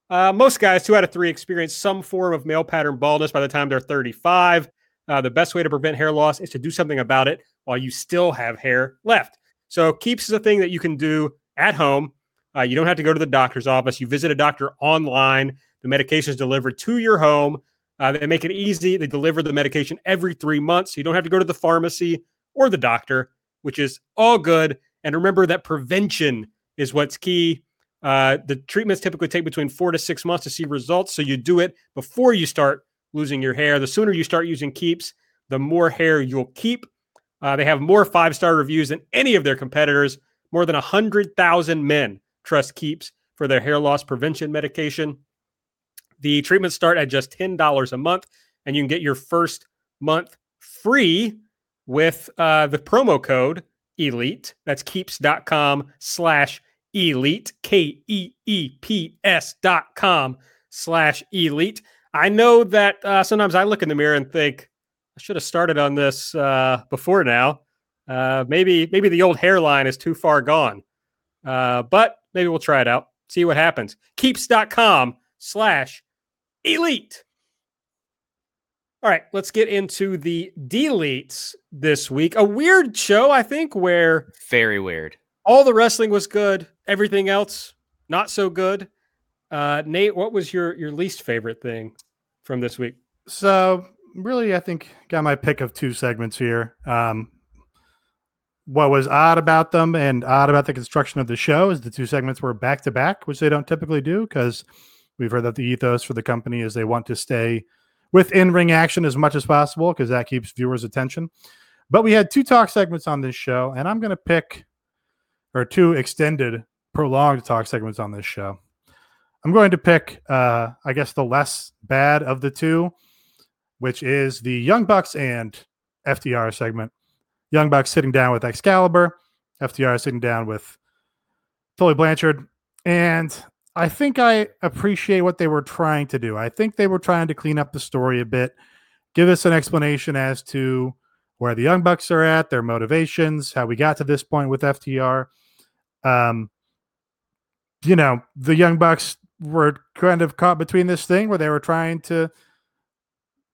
Uh, most guys, two out of three, experience some form of male pattern baldness by the time they're 35. Uh, the best way to prevent hair loss is to do something about it while you still have hair left. So, Keeps is a thing that you can do at home uh, you don't have to go to the doctor's office. You visit a doctor online. The medication is delivered to your home. Uh, they make it easy. They deliver the medication every three months. So you don't have to go to the pharmacy or the doctor, which is all good. And remember that prevention is what's key. Uh, the treatments typically take between four to six months to see results. So you do it before you start losing your hair. The sooner you start using Keeps, the more hair you'll keep. Uh, they have more five star reviews than any of their competitors. More than 100,000 men Trust Keeps for their hair loss prevention medication. The treatments start at just $10 a month, and you can get your first month free with uh, the promo code ELITE. That's keeps.com slash elite, K E E P S dot com slash elite. I know that uh, sometimes I look in the mirror and think, I should have started on this uh, before now. Uh, maybe maybe the old hairline is too far gone. Uh, but maybe we'll try it out, see what happens. Keeps.com slash elite. All right, let's get into the deletes this week. A weird show, I think, where very weird. All the wrestling was good, everything else not so good. Uh, Nate, what was your your least favorite thing from this week? So, really, I think got my pick of two segments here. Um, what was odd about them and odd about the construction of the show is the two segments were back to back, which they don't typically do because we've heard that the ethos for the company is they want to stay with in ring action as much as possible because that keeps viewers' attention. But we had two talk segments on this show, and I'm going to pick or two extended, prolonged talk segments on this show. I'm going to pick, uh, I guess, the less bad of the two, which is the Young Bucks and FTR segment. Young Bucks sitting down with Excalibur, FTR sitting down with Tully Blanchard. And I think I appreciate what they were trying to do. I think they were trying to clean up the story a bit, give us an explanation as to where the Young Bucks are at, their motivations, how we got to this point with FTR. Um, you know, the Young Bucks were kind of caught between this thing where they were trying to,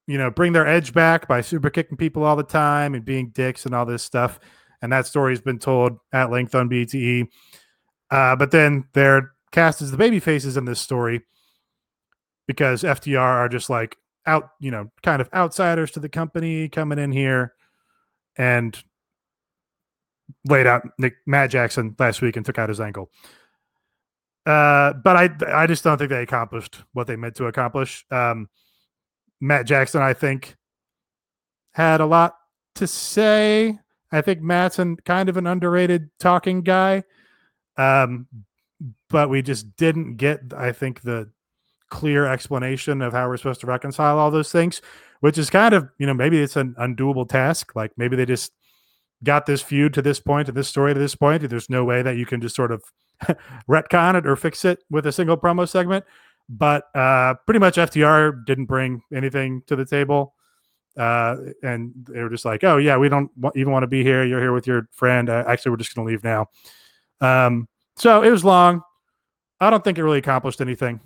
you know, bring their edge back by super kicking people all the time and being dicks and all this stuff. And that story has been told at length on BTE. Uh, but then they're cast as the baby faces in this story because FTR are just like out, you know, kind of outsiders to the company coming in here and laid out Nick Matt Jackson last week and took out his ankle. Uh, but I I just don't think they accomplished what they meant to accomplish. Um, Matt Jackson, I think, had a lot to say. I think Matt's an, kind of an underrated talking guy. Um, but we just didn't get, I think, the clear explanation of how we're supposed to reconcile all those things, which is kind of, you know, maybe it's an undoable task. Like maybe they just got this feud to this point and this story to this point. And there's no way that you can just sort of retcon it or fix it with a single promo segment. But uh, pretty much FTR didn't bring anything to the table. Uh, and they were just like, oh, yeah, we don't even want to be here. You're here with your friend. Uh, actually, we're just going to leave now. Um, so it was long. I don't think it really accomplished anything.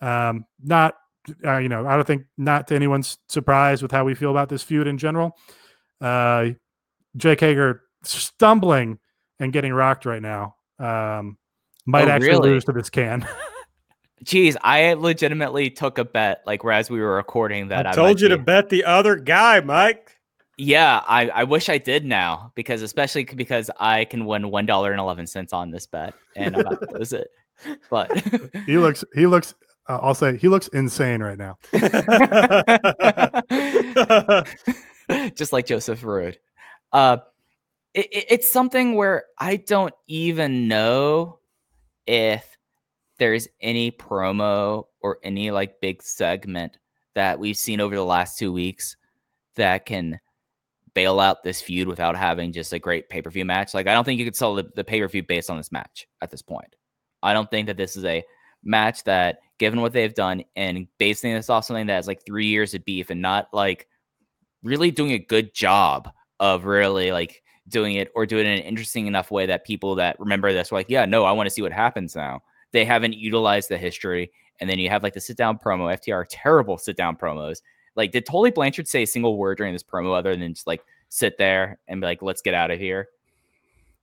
Um, not, uh, you know, I don't think not to anyone's surprise with how we feel about this feud in general. Uh, Jake Hager stumbling and getting rocked right now. Um, might Oh, actually really? lose to this can. Jeez, I legitimately took a bet like as we were recording that. I might told you to bet the other guy, Mike. Yeah, I, I wish I did now because especially because I can win one dollar and eleven cents on this bet and I'm about to lose it. But he looks, he looks, uh, I'll say he looks insane right now. just like Joseph Rude. Uh, it, it- it's something where I don't even know if there's any promo or any like big segment that we've seen over the last two weeks that can bail out this feud without having just a great pay per view match. Like, I don't think you could sell the, the pay per view based on this match at this point. I don't think that this is a match that, given what they've done and basing this off something that has like three years of beef and not like really doing a good job of really like doing it or doing it in an interesting enough way that people that remember this were like, yeah, no, I want to see what happens now. They haven't utilized the history. And then you have like the sit down promo, FTR, terrible sit down promos. Like, did Tully Blanchard say a single word during this promo other than just like sit there and be like, let's get out of here?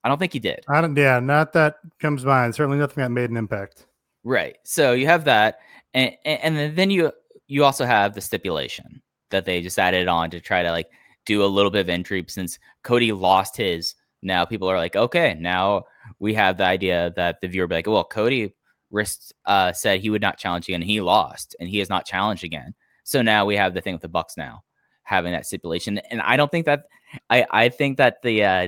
I don't think he did. I don't, yeah, not that comes to mind. Certainly nothing that made an impact. Right. So you have that, and and then you you also have the stipulation that they just added on to try to like do a little bit of intrigue since Cody lost his. Now people are like, okay, now we have the idea that the viewer be like, well, Cody risked uh, said he would not challenge again, and he lost, and he has not challenged again. So now we have the thing with the Bucks now having that stipulation, and I don't think that I I think that the uh,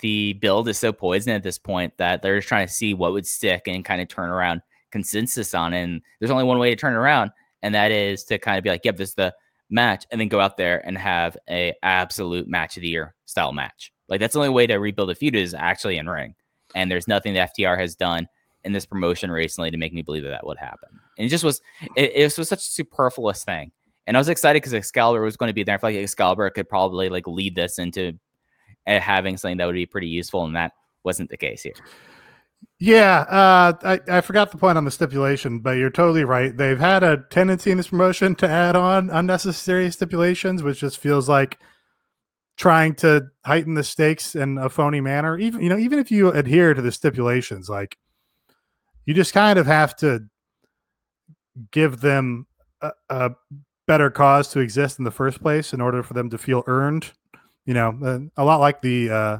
the build is so poison at this point that they're just trying to see what would stick and kind of turn around consensus on it. And there's only one way to turn it around, and that is to kind of be like, yep, this is the match, and then go out there and have a absolute match of the year style match. Like that's the only way to rebuild a feud is actually in ring. And there's nothing that FTR has done in this promotion recently to make me believe that that would happen. And it just was, it, it was such a superfluous thing. And I was excited because Excalibur was going to be there. I feel like Excalibur could probably like lead this into uh, having something that would be pretty useful, and that wasn't the case here. Yeah, uh, I, I forgot the point on the stipulation, but you're totally right. They've had a tendency in this promotion to add on unnecessary stipulations, which just feels like trying to heighten the stakes in a phony manner. Even you know, even if you adhere to the stipulations, like you just kind of have to give them a, a better cause to exist in the first place in order for them to feel earned. You know, a lot like the uh,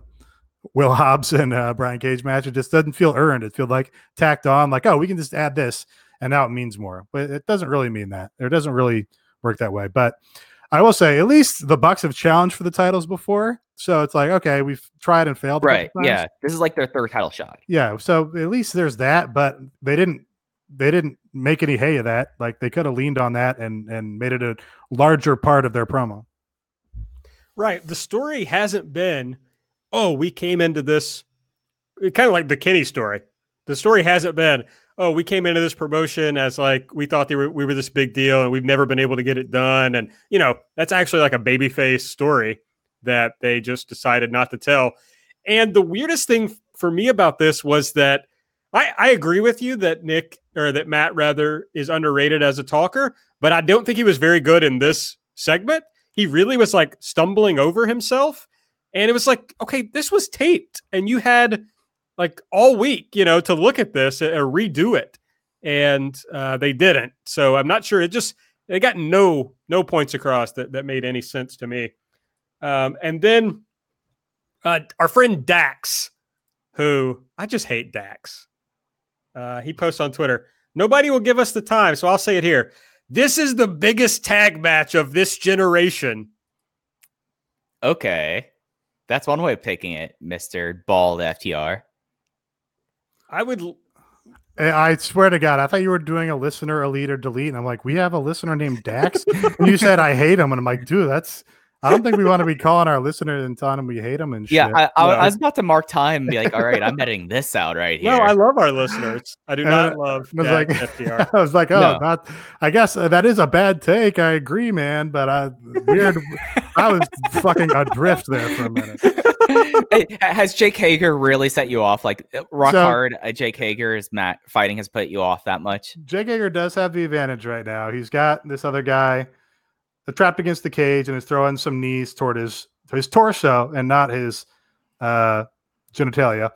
Will Hobbs and uh, Brian Cage match. It just doesn't feel earned. It feels like tacked on, like, oh, we can just add this and now it means more. But it doesn't really mean that. It doesn't really work that way. But I will say, at least the Bucks have challenged for the titles before. So it's like, okay, we've tried and failed. Right. Yeah. This is like their third title shot. Yeah. So at least there's that, but they didn't they didn't make any hay of that. Like they could have leaned on that and and made it a larger part of their promo. Right. The story hasn't been, oh, we came into this kind of like the Kenny story. The story hasn't been, oh, we came into this promotion as like we thought they were we were this big deal and we've never been able to get it done. And you know, that's actually like a babyface story that they just decided not to tell. And the weirdest thing for me about this was that I, I agree with you that Nick or that Matt rather is underrated as a talker, but I don't think he was very good in this segment. He really was like stumbling over himself. And it was like, okay, this was taped and you had like all week, you know, to look at this or redo it. And uh, they didn't. So I'm not sure. It just, they got no, no points across that, that made any sense to me. Um, and then uh, our friend Dax, who I just hate Dax. Uh, he posts on Twitter, nobody will give us the time. So I'll say it here. This is the biggest tag match of this generation. Okay. That's one way of taking it, Mr. Bald FTR. I would. I swear to God, I thought you were doing a listener elite or delete. And I'm like, we have a listener named Dax. and you said, I hate him. And I'm like, dude, that's I don't think we want to be calling our listeners and telling them we hate them and yeah, shit. I, I, I, was about to mark time and be like, all right, I'm editing this out right here. No, I love our listeners. I do not love I was like, FTR. I was like, oh, no. not, I guess uh, that is a bad take. I agree, man. But I weird. I was fucking adrift there for a minute. hey, has Jake Hager really set you off? Like uh, rock so, hard, uh, Jake Hager's Matt fighting has put you off that much? Jake Hager does have the advantage right now. He's got this other guy trapped against the cage and is throwing some knees toward his his torso and not his uh, genitalia.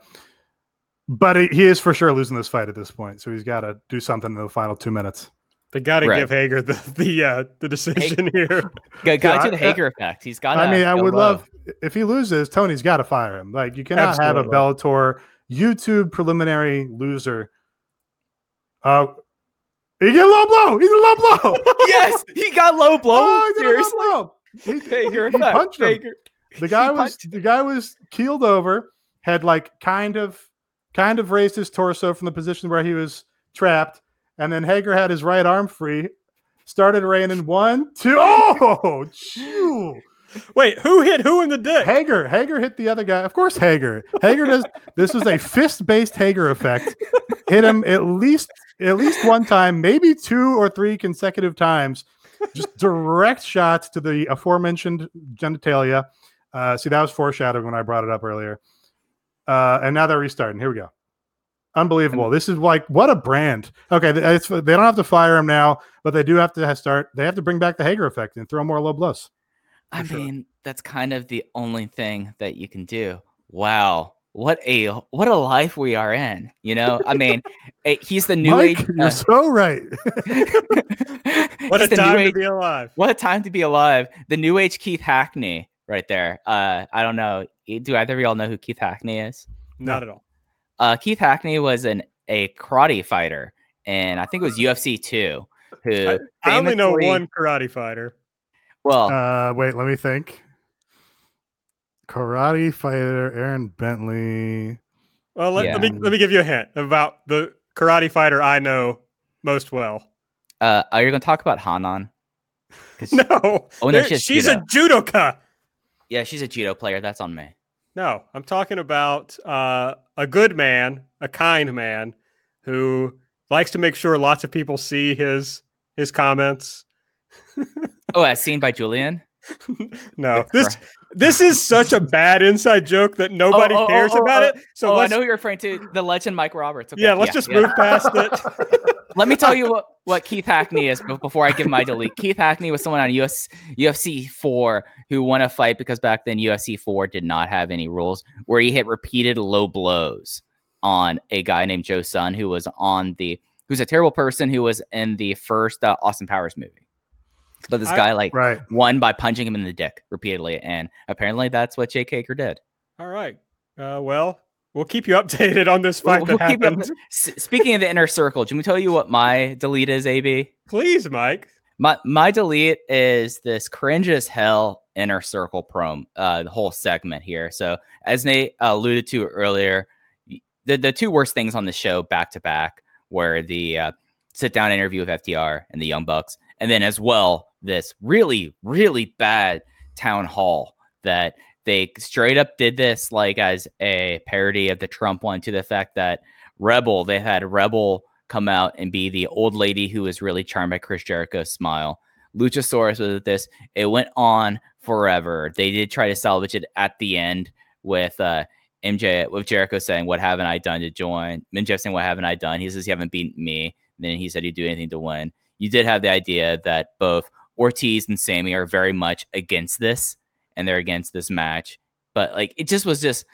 But he, he is for sure losing this fight at this point, so he's got to do something in the final two minutes. They got to right. give Hager the the uh, the decision here. Got to do the Hager effect. He's got. I mean, I would low. love if he loses. Tony's got to fire him. Like you cannot Absolutely. have a Bellator YouTube preliminary loser. Uh, he get low blow. He's a low blow. yes, he got low blow. Oh, he Seriously. Low blow. He, he, he punched him. The guy was the guy was keeled over, had like kind of kind of raised his torso from the position where he was trapped, and then Hager had his right arm free, started raining one, two. Oh, chew. Wait, who hit who in the dick? Hager. Hager hit the other guy. Of course, Hager. Hager does. this was a fist-based Hager effect. Hit him at least at least one time, maybe two or three consecutive times. Just direct shots to the aforementioned genitalia. Uh, see, that was foreshadowed when I brought it up earlier. Uh, and now they're restarting. Here we go. Unbelievable. This is like what a brand. Okay, it's, they don't have to fire him now, but they do have to start. They have to bring back the Hager effect and throw more low blows. I sure. mean, that's kind of the only thing that you can do. Wow, what a what a life we are in. You know, I mean, eh, he's the new Mike, age. You're uh, so right. what a time to age, be alive. What a time to be alive. The new age Keith Hackney, right there. Uh, I don't know. Do either of y'all know who Keith Hackney is? Not at all. Uh, Keith Hackney was an a karate fighter, and I think it was UFC two. Who I, I only know one karate fighter. Well, uh, wait, let me think. Karate fighter Aaron Bentley. Well, let, yeah. let, me let me give you a hint about the karate fighter I know most well. Uh, are you going to talk about Hanan? No. Oh no, she's, she's a judoka. Yeah, she's a judo player. That's on me. No, I'm talking about uh, a good man, a kind man, who likes to make sure lots of people see his his comments oh, as seen by Julian. no, this this is such a bad inside joke that nobody oh, oh, cares oh, about oh, it. So oh, I know you're referring to the legend Mike Roberts. Okay. Yeah, let's yeah, just yeah. move past it. Let me tell you what, what Keith Hackney is before I give my delete. Keith Hackney was someone on US, UFC 4 who won a fight because back then UFC 4 did not have any rules where he hit repeated low blows on a guy named Joe Son who was on the who's a terrible person who was in the first uh, Austin Powers movie. But this I, guy like right. won by punching him in the dick repeatedly, and apparently that's what Jake Hager did. All right. Uh, well, we'll keep you updated on this fight we'll, that we'll happened. Speaking of the inner circle, can we tell you what my delete is, AB? Please, Mike. My my delete is this cringe as hell inner circle prom, uh, the whole segment here. So as Nate alluded to earlier, the the two worst things on the show back to back were the uh, sit down interview with FTR and the Young Bucks, and then as well this really, really bad town hall that they straight up did this like as a parody of the Trump one to the fact that Rebel, they had Rebel come out and be the old lady who was really charmed by Chris Jericho's smile. Luchasaurus was at this. It went on forever. They did try to salvage it at the end with uh, MJ with Jericho saying, "What haven't I done to join?" MJF saying, "What haven't I done?" He says, "You haven't beaten me." And then he said he'd do anything to win. You did have the idea that both Ortiz and Sammy are very much against this, and they're against this match. But like, it just was just.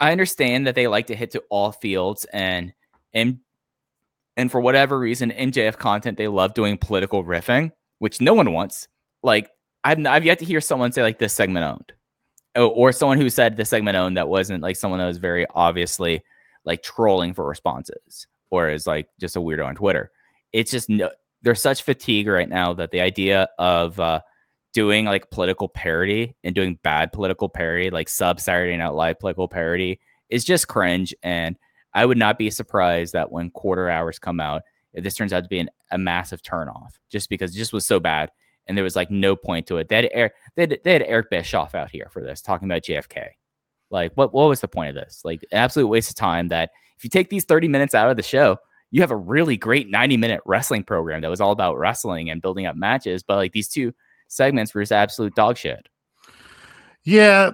I understand that they like to hit to all fields, and and and for whatever reason, MJF content they love doing political riffing, which no one wants. Like I've I've yet to hear someone say like this segment owned oh, or someone who said the segment owned that wasn't like someone that was very obviously like trolling for responses or is like just a weirdo on Twitter. It's just no, there's such fatigue right now that the idea of uh, doing like political parody and doing bad political parody, like sub Saturday Night Live political parody, is just cringe. And I would not be surprised that when quarter hours come out, if this turns out to be an, a massive turnoff, just because it just was so bad and there was like no point to it. They had, Eric, they had, they had Eric Bischoff out here for this, talking about JFK. Like, what what was the point of this? Like, absolute waste of time. That if you take these thirty minutes out of the show, you have a really great ninety minute wrestling program that was all about wrestling and building up matches. But like these two segments were just absolute dog shit. Yeah.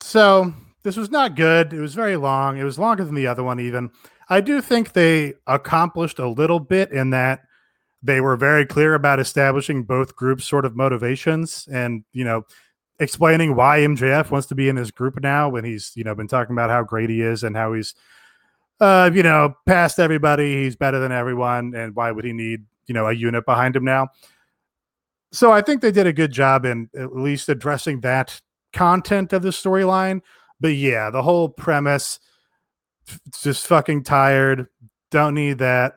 So this was not good. It was very long. It was longer than the other one, even. I do think they accomplished a little bit in that they were very clear about establishing both groups' sort of motivations and, you know, explaining why MJF wants to be in his group now when he's, you know, been talking about how great he is and how he's, uh, you know, past everybody. He's better than everyone. And why would he need, you know, a unit behind him now? So I think they did a good job in at least addressing that content of the storyline. But yeah, the whole premise, just fucking tired. Don't need that.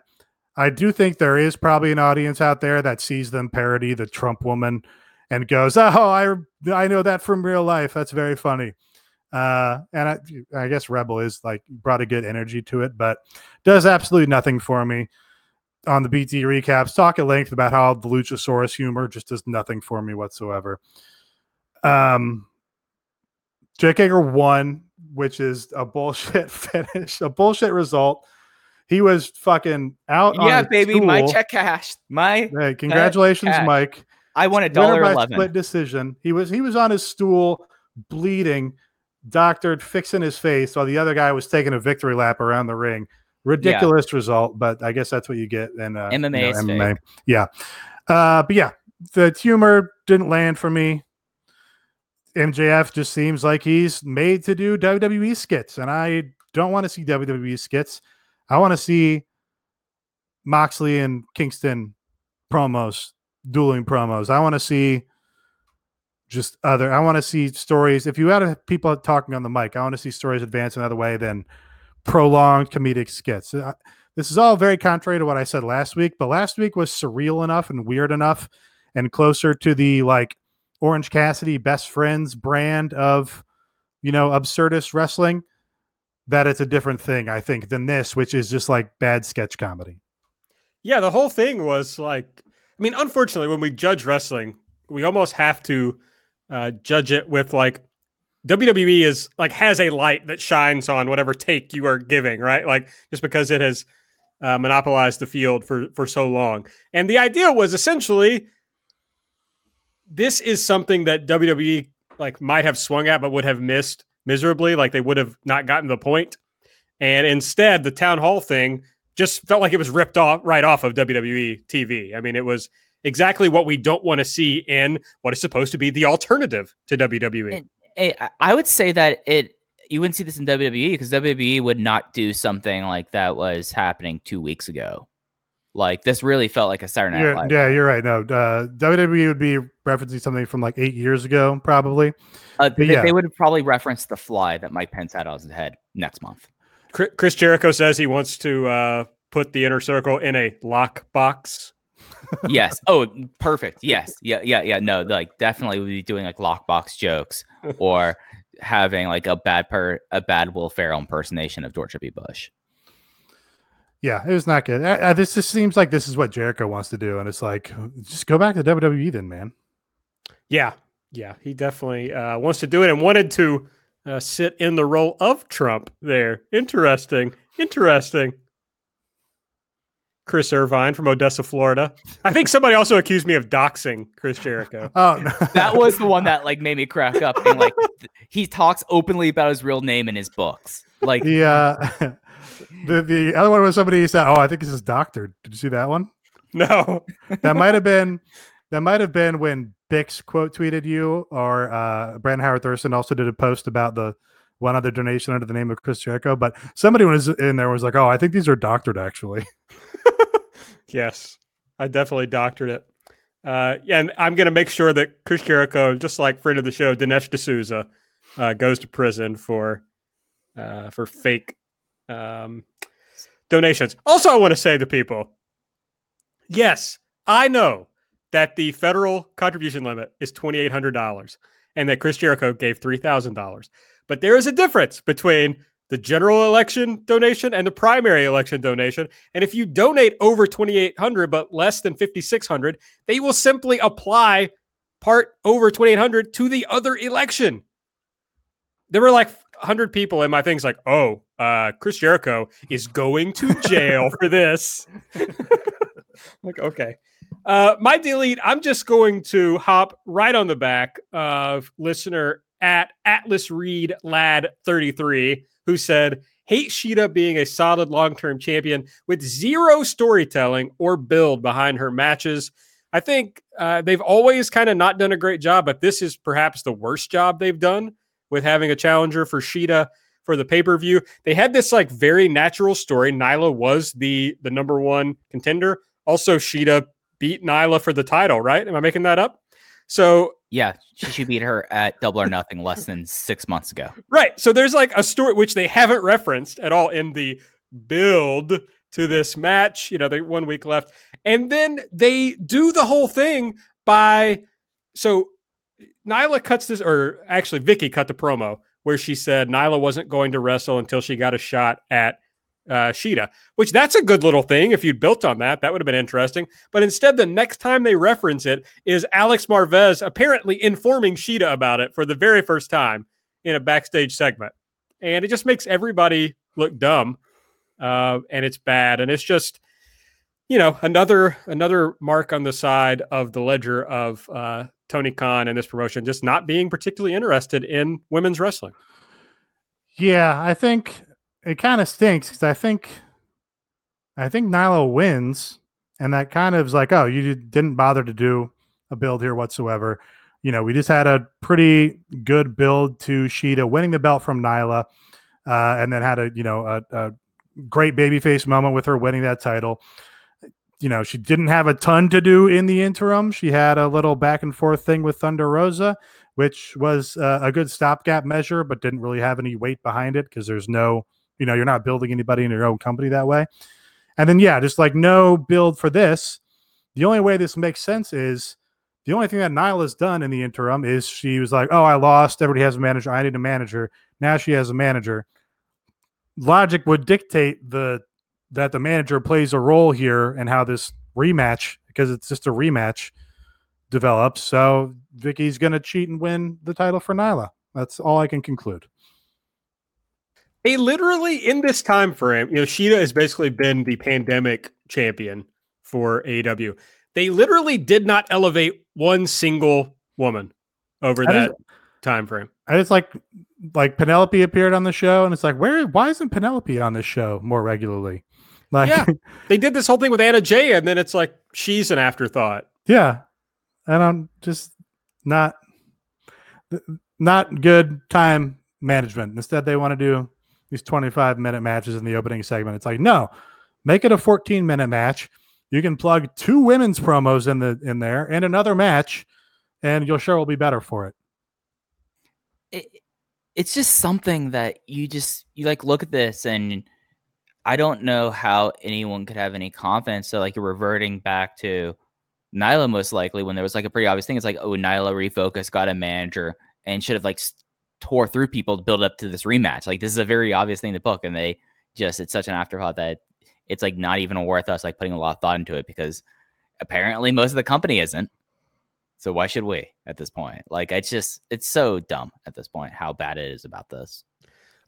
I do think there is probably an audience out there that sees them parody the Trump woman and goes, "Oh, I I know that from real life. That's very funny." Uh, and I, I guess Rebel is like brought a good energy to it, but does absolutely nothing for me. On the BT recaps, talk at length about how the Luchasaurus humor just does nothing for me whatsoever. Um, Jake Hager won, which is a bullshit finish, a bullshit result. He was fucking out. Yeah, baby, stool. my check cashed. My hey, congratulations, Mike. I won a dollar eleven. Split decision. He was he was on his stool, bleeding, doctored, fixing his face, while the other guy was taking a victory lap around the ring. Ridiculous yeah. result, but I guess that's what you get in uh, MMA. You know, MMA. Yeah, uh, but yeah, the humor didn't land for me. MJF just seems like he's made to do WWE skits, and I don't want to see WWE skits. I want to see Moxley and Kingston promos, dueling promos. I want to see just other. I want to see stories. If you had people talking on the mic, I want to see stories advance another way than prolonged comedic skits. Uh, this is all very contrary to what I said last week, but last week was surreal enough and weird enough and closer to the like Orange Cassidy best friends brand of, you know, absurdist wrestling that it's a different thing, I think, than this, which is just like bad sketch comedy. Yeah, the whole thing was like, I mean, unfortunately, when we judge wrestling, we almost have to uh, judge it with like WWE is like has a light that shines on whatever take you are giving, right? Like just because it has uh, monopolized the field for for so long, and the idea was essentially this is something that WWE like might have swung at but would have missed miserably, like they would have not gotten the point. And instead, the town hall thing just felt like it was ripped off right off of WWE TV. I mean, it was exactly what we don't want to see in what is supposed to be the alternative to WWE. And, I would say that it you wouldn't see this in WWE because WWE would not do something like that was happening two weeks ago. Like this really felt like a Saturday Night Live. Yeah, you're right. No, uh, WWE would be referencing something from like eight years ago, probably. Uh, they, yeah. they would probably reference the fly that Mike Pence had on his head next month. Chris Jericho says he wants to uh, put the inner circle in a lock box. Yes. Oh, perfect. Yes. Yeah. Yeah. Yeah. No, like definitely we'd be doing like lockbox jokes or having like a bad per a bad Will Ferrell impersonation of George W. Bush. Yeah, it was not good. I, I, this just seems like this is what Jericho wants to do, and it's like, just go back to WWE then, man. Yeah, yeah, he definitely uh, wants to do it and wanted to uh, sit in the role of Trump there. Interesting. Interesting. Chris Irvine from Odessa, Florida. I think somebody also accused me of doxing Chris Jericho. Oh, no. That was the one that like made me crack up. And like th- he talks openly about his real name in his books. Like the uh, the the other one was somebody who said, "Oh, I think this is doctor." Did you see that one? No. That might have been that might have been when Bix quote tweeted you, or uh, Brandon Howard Thurston also did a post about the one other donation under the name of Chris Jericho. But somebody was in there was like, "Oh, I think these are doctored actually." Yes, I definitely doctored it. Uh, yeah, and I'm going to make sure that Chris Jericho, just like friend of the show, Dinesh D'Souza, uh, goes to prison for uh, for fake um, donations. Also, I want to say to people, yes, I know that the federal contribution limit is twenty eight hundred dollars, and that Chris Jericho gave three thousand dollars. But there is a difference between the general election donation and the primary election donation. And if you donate over 2800 but less than 5600, they will simply apply part over 2800 to the other election. There were like 100 people in my things like, "Oh, uh Chris Jericho is going to jail for this." like, okay. Uh my delete, I'm just going to hop right on the back of listener at Atlas Reed Lad 33 who said, hate Shida being a solid long term champion with zero storytelling or build behind her matches. I think uh, they've always kind of not done a great job, but this is perhaps the worst job they've done with having a challenger for Shida for the pay per view. They had this like very natural story. Nyla was the the number one contender. Also, Shida beat Nyla for the title, right? Am I making that up? So yeah, she should beat her at double or nothing less than six months ago. Right. So there's like a story which they haven't referenced at all in the build to this match. You know, they one week left. And then they do the whole thing by so Nyla cuts this, or actually Vickie cut the promo where she said Nyla wasn't going to wrestle until she got a shot at uh, Shida, which that's a good little thing. If you'd built on that, that would have been interesting. But instead, the next time they reference it is Alex Marvez apparently informing Shida about it for the very first time in a backstage segment. And it just makes everybody look dumb. Uh, and it's bad. And it's just, you know, another another mark on the side of the ledger of uh, Tony Khan and this promotion just not being particularly interested in women's wrestling. Yeah, I think it kind of stinks because I think I think Nyla wins, and that kind of is like, oh, you didn't bother to do a build here whatsoever. You know, we just had a pretty good build to Shida winning the belt from Nyla, uh, and then had a you know a, a great babyface moment with her winning that title. You know, she didn't have a ton to do in the interim. She had a little back and forth thing with Thunder Rosa, which was uh, a good stopgap measure, but didn't really have any weight behind it because there's no you know, you're not building anybody in your own company that way. And then, yeah, just like no build for this. The only way this makes sense is the only thing that Nyla has done in the interim is she was like, oh, I lost. Everybody has a manager. I need a manager. Now she has a manager. Logic would dictate the that the manager plays a role here and how this rematch, because it's just a rematch, develops. So Vickie's to cheat and win the title for Nyla. That's all I can conclude. They literally in this time frame, you know, Shida has basically been the pandemic champion for AEW. They literally did not elevate one single woman over that, that is, time frame. And it's like like Penelope appeared on the show, and it's like, where why isn't Penelope on this show more regularly? Like Yeah. they did this whole thing with Anna Jay, and then it's like she's an afterthought. Yeah. And I'm just not not good time management. Instead, they want to do these 25 minute matches in the opening segment. It's like, no, make it a 14 minute match. You can plug two women's promos in the in there and another match, and your show will be better for it. it it's just something that you just you like look at this and I don't know how anyone could have any confidence. So like you're reverting back to Nyla most likely when there was like a pretty obvious thing. It's like, oh, Nyla refocused, got a manager, and should have like tore through people to build up to this rematch. Like this is a very obvious thing to book, and they just it's such an afterthought that it's like not even worth us like putting a lot of thought into it because apparently most of the company isn't. So why should we at this point? Like it's just it's so dumb at this point how bad it is about this.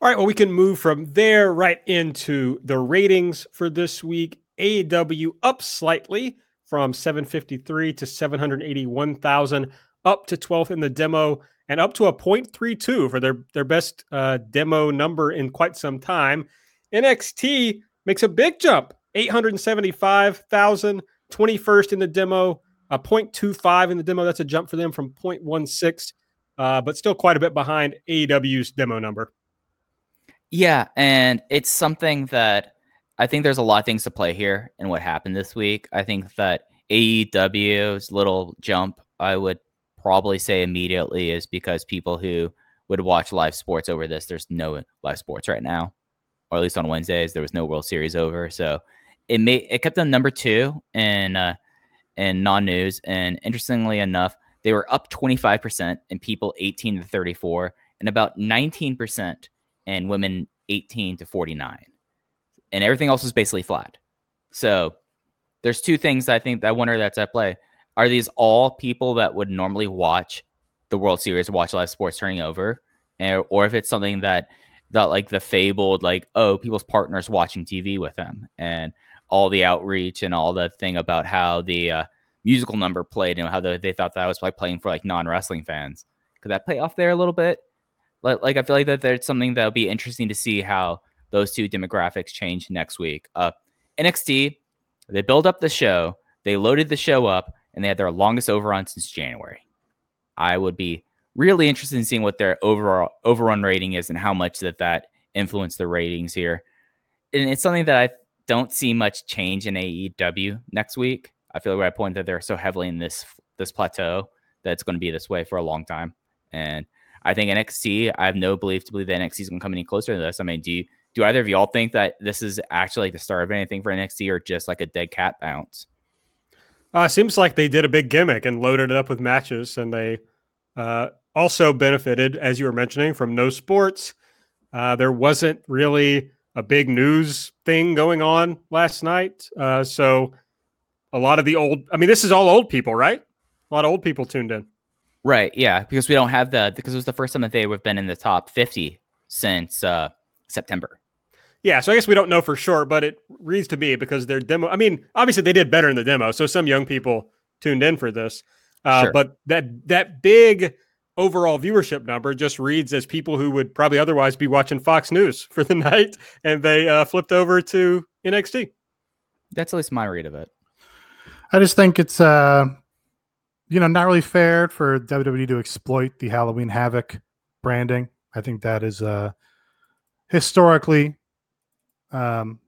All right, well, we can move from there right into the ratings for this week. AEW up slightly from 753 to 781,000, up to 12th in the demo, and up to a 0.32 for their, their best uh, demo number in quite some time. NXT makes a big jump 875,000, 21st in the demo, a 0.25 in the demo. That's a jump for them from 0.16, uh, but still quite a bit behind AEW's demo number. Yeah, and it's something that I think there's a lot of things to play here in what happened this week. I think that AEW's little jump, I would probably say immediately, is because people who would watch live sports over this, there's no live sports right now, or at least on Wednesdays, there was no World Series over. So it made it kept them number two in uh, in non news. And interestingly enough, they were up 25% in people 18 to 34 and about 19% in women 18 to 49. And everything else was basically flat. So there's two things I think I wonder that's at play. Are these all people that would normally watch the World Series, watch live sports turning over? And, or if it's something that that like the fabled like oh people's partners watching TV with them and all the outreach and all the thing about how the uh, musical number played and how the, they thought that was like playing for like non wrestling fans. Could that play off there a little bit? like, like I feel like that there's something that'll be interesting to see how those two demographics change next week. Uh, NXT, they build up the show, they loaded the show up, and they had their longest overrun since January. I would be really interested in seeing what their overall overrun rating is and how much that that influenced the ratings here. And it's something that I don't see much change in AEW next week. I feel like I point that they're so heavily in this this plateau that it's going to be this way for a long time. And I think NXT, I have no belief to believe that NXT is going to come any closer to this. I mean, do you, do either of y'all think that this is actually like the start of anything for NXT or just like a dead cat bounce? Uh, seems like they did a big gimmick and loaded it up with matches, and they uh, also benefited, as you were mentioning, from no sports. Uh, there wasn't really a big news thing going on last night, uh, so a lot of the old. I mean, this is all old people, right? A lot of old people tuned in. Right. Yeah. Because we don't have the because it was the first time that they have been in the top 50 since uh, September. Yeah, so I guess we don't know for sure, but it reads to me because their demo. I mean, obviously they did better in the demo, so some young people tuned in for this. Uh, sure. But that that big overall viewership number just reads as people who would probably otherwise be watching Fox News for the night, and they uh, flipped over to NXT. That's at least my read of it. I just think it's uh, you know, not really fair for WWE to exploit the Halloween Havoc branding. I think that is uh, historically um,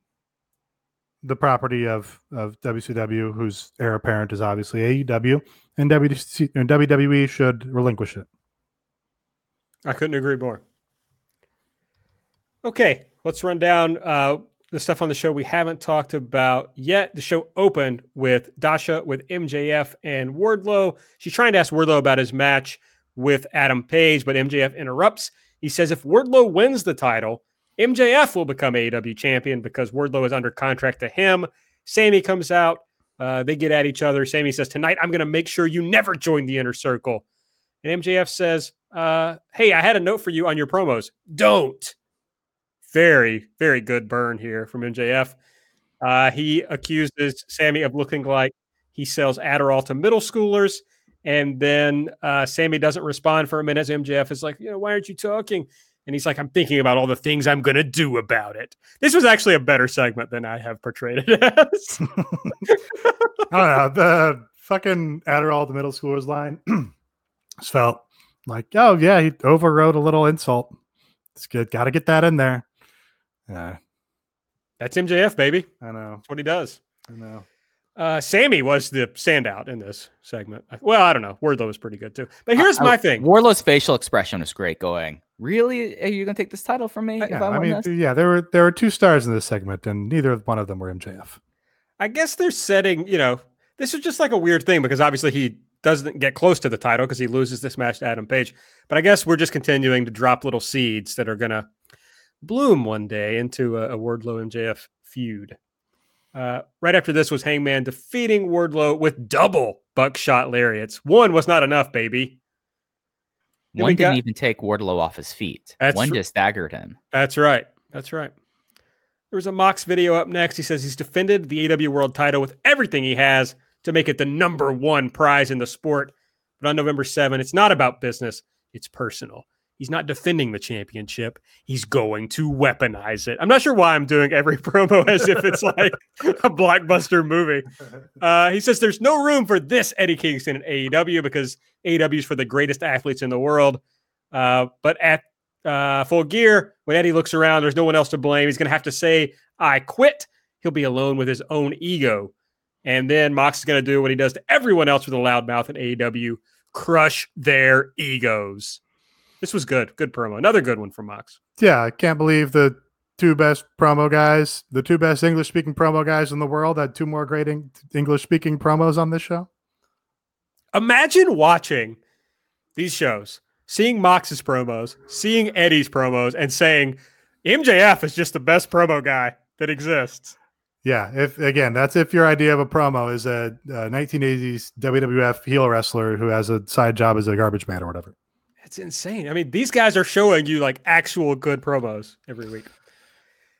the property of of WCW, whose heir apparent is obviously AEW, and, WWE should relinquish it. I couldn't agree more. Okay, let's run down uh, the stuff on the show we haven't talked about yet. The show opened with Dasha with MJF and Wardlow. She's trying to ask Wardlow about his match with Adam Page, but MJF interrupts. He says if Wardlow wins the title, MJF will become AEW champion because Wardlow is under contract to him. Sammy comes out. Uh, they get at each other. Sammy says, Tonight, I'm going to make sure you never join the inner circle. And MJF says, uh, Hey, I had a note for you on your promos. Don't very, very good burn here from MJF. Uh, he accuses Sammy of looking like he sells Adderall to middle schoolers. And then uh, Sammy doesn't respond for a minute. As MJF is like, you know, why aren't you talking? And he's like, I'm thinking about all the things I'm going to do about it. This was actually a better segment than I have portrayed it as. I don't know. The fucking Adderall the middle schoolers line just felt like, oh, yeah, he overrode a little insult. It's good. Got to get that in there. Yeah. That's MJF, baby. I know. That's what he does. I know. Uh, Sammy was the standout in this segment. Well, I don't know. Wardlow was pretty good too. But here's my thing. Wardlow's facial expression was great. Going, really? Are you gonna take this title from me? Yeah, I, I mean, this? yeah. There were there were two stars in this segment, and neither one of them were MJF. I guess they're setting. You know, this is just like a weird thing because obviously he doesn't get close to the title because he loses this match to Adam Page. But I guess we're just continuing to drop little seeds that are gonna bloom one day into a, a Wardlow MJF feud. Uh, right after this was Hangman defeating Wardlow with double buckshot lariats. One was not enough, baby. Then One didn't got- even take Wardlow off his feet. That's One just staggered him. That's right. That's right. There was a Mox video up next. He says he's defended the AW World title with everything he has to make it the number one prize in the sport. But on November 7, it's not about business, it's personal. He's not defending the championship. He's going to weaponize it. I'm not sure why I'm doing every promo as if it's like a blockbuster movie. Uh, he says there's no room for this Eddie Kingston in AEW because AEW is for the greatest athletes in the world. Uh, but at uh, full gear, when Eddie looks around, there's no one else to blame. He's going to have to say, I quit. He'll be alone with his own ego. And then Mox is going to do what he does to everyone else with a loud mouth in AEW crush their egos. This was good. Good promo. Another good one from Mox. Yeah, I can't believe the two best promo guys, the two best English speaking promo guys in the world had two more great English speaking promos on this show. Imagine watching these shows, seeing Mox's promos, seeing Eddie's promos, and saying, MJF is just the best promo guy that exists. Yeah, if again, that's if your idea of a promo is a, a 1980s WWF heel wrestler who has a side job as a garbage man or whatever. It's insane. I mean, these guys are showing you like actual good promos every week.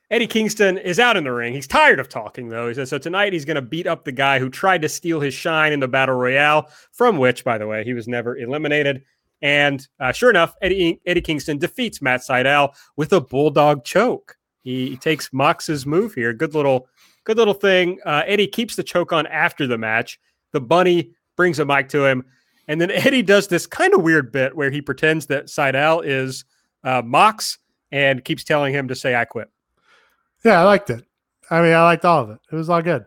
Eddie Kingston is out in the ring. He's tired of talking, though. He says, so tonight he's going to beat up the guy who tried to steal his shine in the Battle Royale, from which, by the way, he was never eliminated. And uh, sure enough, Eddie, Eddie Kingston defeats Matt Sydal with a bulldog choke. He, he takes Mox's move here. Good little, good little thing. Uh, Eddie keeps the choke on after the match. The bunny brings a mic to him. And then Eddie does this kind of weird bit where he pretends that Sydal is uh, Mox and keeps telling him to say, I quit. Yeah, I liked it. I mean, I liked all of it. It was all good.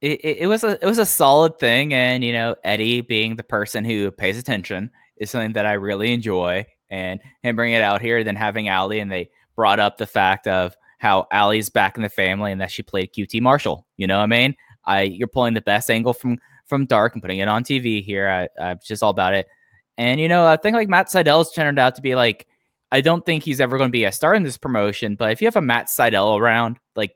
It, it, it was a it was a solid thing, and you know Eddie being the person who pays attention is something that I really enjoy, and him bringing it out here, then having Allie, and they brought up the fact of how Allie's back in the family and that she played QT Marshall. You know what I mean? I you're pulling the best angle from from Dark and putting it on TV here. I, I'm just all about it, and you know I think like Matt Sydal's turned out to be like I don't think he's ever going to be a star in this promotion, but if you have a Matt Sydal around, like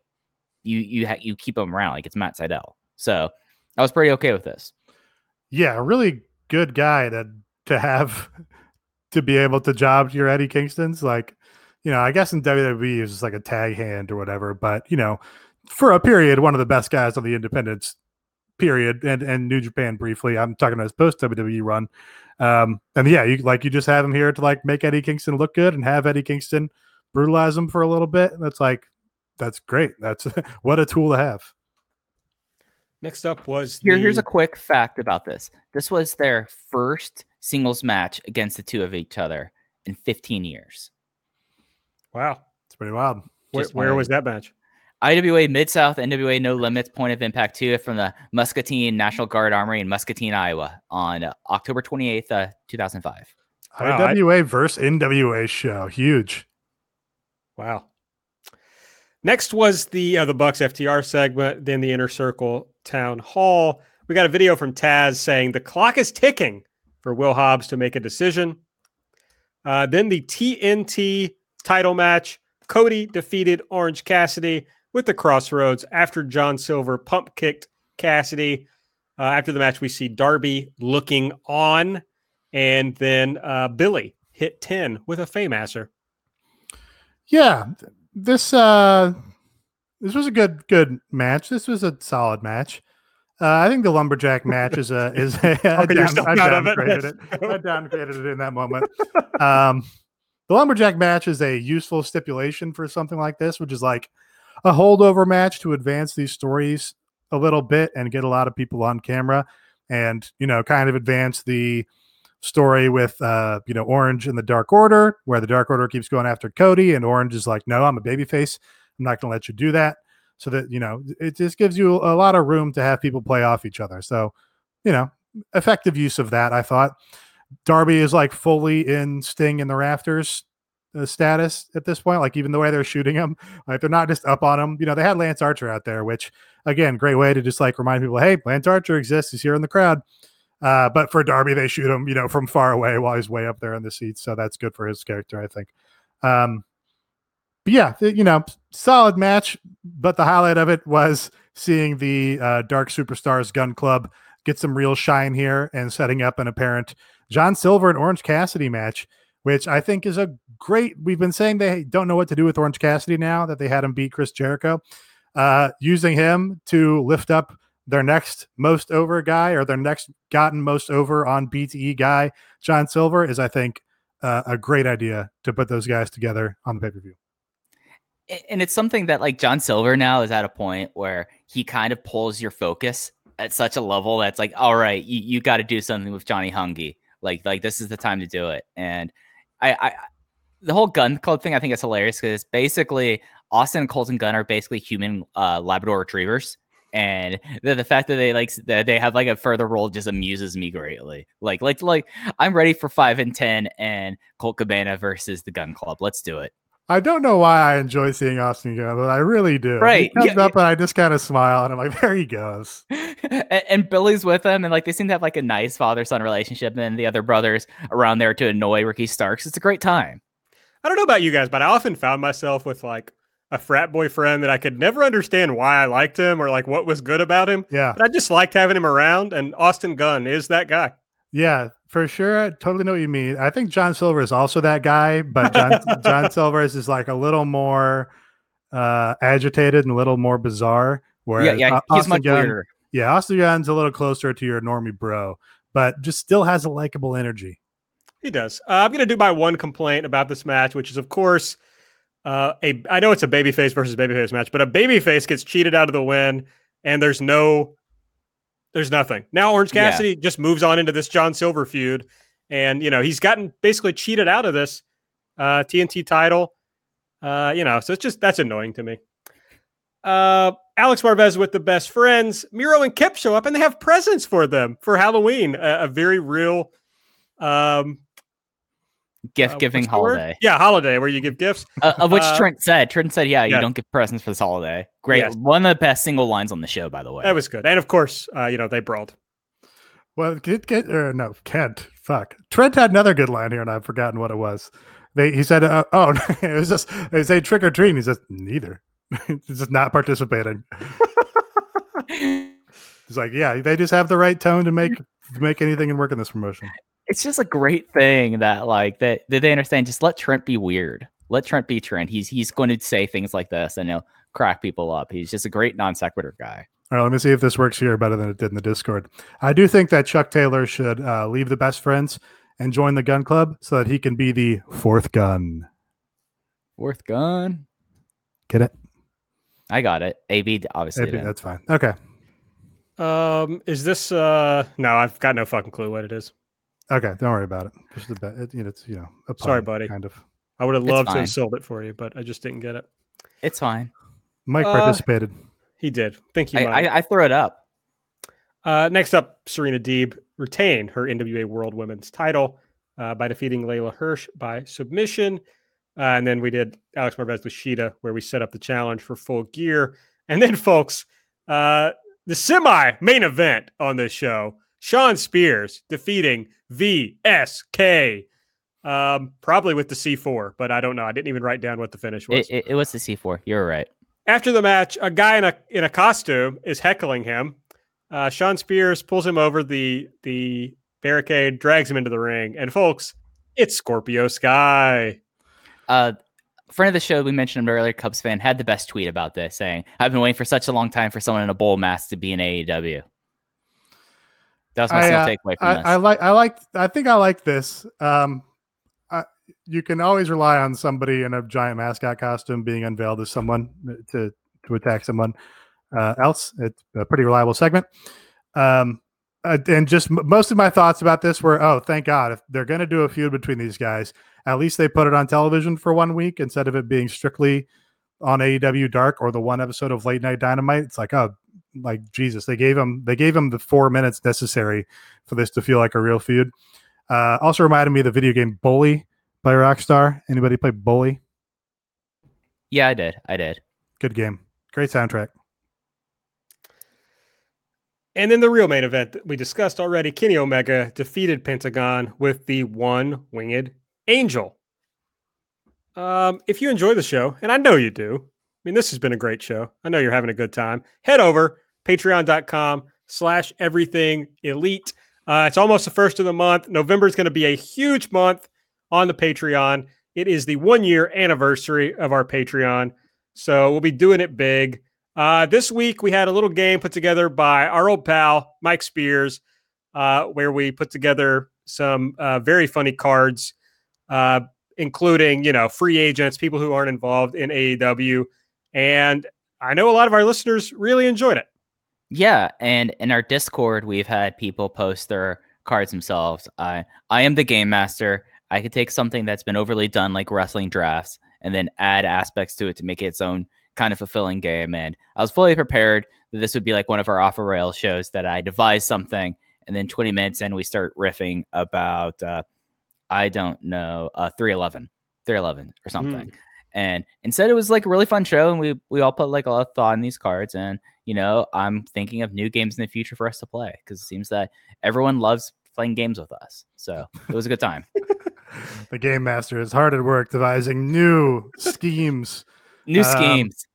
you you ha- you keep him around, like it's Matt Sydal. So I was pretty okay with this. Yeah, a really good guy to to have to be able to job your Eddie Kingston's. Like, you know, I guess in WWE is like a tag hand or whatever, but you know, for a period, one of the best guys on the independents period and and New Japan briefly. I'm talking about his post WWE run. Um, and yeah, you like you just have him here to like make Eddie Kingston look good and have Eddie Kingston brutalize him for a little bit. That's like that's great. That's what a tool to have. Next up was Here, here's a quick fact about this. This was their first singles match against the two of each other in 15 years. wow. It's pretty wild. Where, where was that match? IWA Mid South, NWA No Limits, Point of Impact 2 from the Muscatine National Guard Armory in Muscatine, Iowa on uh, October 28th, uh, 2005. Wow, I- IWA versus NWA show. Huge. Wow. Next was the uh, the Bucks FTR segment, then the Inner Circle Town Hall. We got a video from Taz saying the clock is ticking for Will Hobbs to make a decision. Uh, then the TNT title match. Cody defeated Orange Cassidy with the Crossroads after John Silver pump kicked Cassidy. Uh, after the match, we see Darby looking on, and then uh, Billy hit 10 with a Fameasser. Yeah, this uh this was a good good match. This was a solid match. Uh, I think the lumberjack match is a is a, down, I of it? downgraded it. I downgraded it in that moment. Um, the lumberjack match is a useful stipulation for something like this, which is like a holdover match to advance these stories a little bit and get a lot of people on camera, and you know, kind of advance the story with uh you know orange and the dark order where the dark order keeps going after cody and orange is like no i'm a babyface. I'm not going to let you do that. So that you know it just gives you a lot of room to have people play off each other. So you know effective use of that i thought. Darby is like fully in sting in the rafters status at this point like even the way they're shooting him like they're not just up on him you know they had lance archer out there which again great way to just like remind people hey lance archer exists he's here in the crowd uh, but for Darby, they shoot him, you know, from far away while he's way up there in the seats. So that's good for his character, I think. Um, but yeah, you know, solid match. But the highlight of it was seeing the uh, Dark Superstars Gun Club get some real shine here and setting up an apparent John Silver and Orange Cassidy match, which I think is a great. We've been saying they don't know what to do with Orange Cassidy now that they had him beat Chris Jericho. Uh, using him to lift up their next most over guy or their next gotten most over on BTE guy, John Silver, is I think uh, a great idea to put those guys together on the pay per view. And it's something that like John Silver now is at a point where he kind of pulls your focus at such a level that's like, all right, you, you got to do something with Johnny Hungy. Like, like this is the time to do it. And I, I the whole gun club thing, I think it's hilarious because basically Austin and Colten Gunn are basically human uh, Labrador retrievers. And the, the fact that they like that they have like a further role just amuses me greatly. Like, like, like I'm ready for five and ten and Colt Cabana versus the Gun Club. Let's do it. I don't know why I enjoy seeing Austin Gunn, but I really do. Right. He comes Yeah, up and I just kind of smile and I'm like, there he goes. and, and Billy's with him, and like they seem to have like a nice father son relationship. And then the other brothers around there to annoy Ricky Starks. It's a great time. I don't know about you guys, but I often found myself with like a frat boy friend that I could never understand why I liked him or like what was good about him. Yeah. But I just liked having him around, and Austin Gunn is that guy. Yeah, for sure. I totally know what you mean. I think John Silver is also that guy, but John, John Silver is like a little more uh, agitated and a little more bizarre. Whereas yeah, yeah, Au- he's Austin much Gunn, weirder. yeah, Austin Gunn's a little closer to your normie bro, but just still has a likable energy. He does. Uh, I'm going to do my one complaint about this match, which is, of course, uh, a. I know it's a babyface versus babyface match, but a babyface gets cheated out of the win, and there's no, there's nothing. Now Orange Yeah. Cassidy just moves on into this John Silver feud, and you know he's gotten basically cheated out of this uh, TNT title. Uh, you know, so it's just that's annoying to me. Uh, Alex Marvez with the best friends. Miro and Kip show up, and they have presents for them for Halloween. A, a very real. Um, Gift uh, giving what's holiday. Yeah, holiday where you give gifts. Uh, of which Uh, Trent said. Trent said, "Yeah, yeah. you don't get presents for this holiday." Great, Yes. one of the best single lines on the show, by the way. That was good, and of course, uh, you know they brawled. Well, get get or no Kent. Fuck. Trent had another good line here, and I've forgotten what it was. They he said, uh, "Oh, it was just they say trick or treat." And he says, "Neither." He's just not participating. He's like, "Yeah, they just have the right tone to make to make anything and work in this promotion." It's just a great thing that like that that they understand. Just let Trent be weird. Let Trent be Trent. He's he's going to say things like this and he'll crack people up. He's just a great non sequitur guy. All right, let me see if this works here better than it did in the Discord. I do think that Chuck Taylor should uh, leave the best friends and join the gun club so that he can be the fourth gun. Fourth gun. Get it? I got it. AB obviously. Maybe didn't. that's fine. Okay. Um, is this? uh No, I've got no fucking clue what it is. Okay. Don't worry about it. Just the bet. It, it's you know. A Sorry, pun, buddy. Kind of. I would have It's loved to fine. have sold it for you, but I just didn't get it. It's fine. Mike Uh, participated. He did. Thank you. I, Mike. I, I throw it up. Uh, next up, Serena Deeb retained her NWA World Women's title uh, by defeating Leyla Hirsch by submission. Uh, and then we did Alex Marvez with Shida, where we set up the challenge for full gear. And then, folks, uh, the semi main event on this show Shawn Spears defeating VSK, um, probably with the C4, but I don't know. I didn't even write down what the finish was. It, it, it was the C4. You're right. After the match, a guy in a in a costume is heckling him. Uh, Shawn Spears pulls him over the the barricade, drags him into the ring, and folks, it's Scorpio Sky. Uh, friend of the show, we mentioned him earlier, Cubs fan, had the best tweet about this, saying, "I've been waiting for such a long time for someone in a bowl mask to be in AEW." That was my I, uh, takeaway from I, this. I like. I like. I think I like this. Um, I, you can always rely on somebody in a giant mascot costume being unveiled as someone to to attack someone uh, else. It's a pretty reliable segment. Um, uh, and just m- most of my thoughts about this were, oh, thank God, if they're going to do a feud between these guys, at least they put it on television for one week instead of it being strictly on AEW Dark or the one episode of Late Night Dynamite. It's like, oh, like Jesus, they gave him they gave him the four minutes necessary for this to feel like a real feud. Uh, also reminded me of the video game Bully by Rockstar. Anybody play Bully? yeah, I did. I did. Good game, great soundtrack. And then the real main event that we discussed already, Kenny Omega defeated Pentagon with the one winged angel. Um, if you enjoy the show, and I know you do, I mean, this has been a great show. I know you're having a good time. Head over patreon.com slash everything elite. Uh, it's almost the first of the month. November is going to be a huge month on the Patreon. It is the one year anniversary of our Patreon. So we'll be doing it big. Uh, this week, we had a little game put together by our old pal, Mike Spears, uh, where we put together some uh, very funny cards, uh, including, you know, free agents, people who aren't involved in AEW. And I know a lot of our listeners really enjoyed it. Yeah, and in our Discord, we've had people post their cards themselves. I I am the game master. I could take something that's been overly done, like wrestling drafts, and then add aspects to it to make it its own kind of fulfilling game. And I was fully prepared that this would be like one of our off rail shows that I devise something, and then 20 minutes in, we start riffing about uh, I don't know, uh, 311, 311 or something. Mm. And instead, it was like a really fun show, and we we all put like a lot of thought in these cards. And you know, I'm thinking of new games in the future for us to play because it seems that everyone loves playing games with us. So it was a good time. the game master is hard at work devising new schemes. new um, schemes.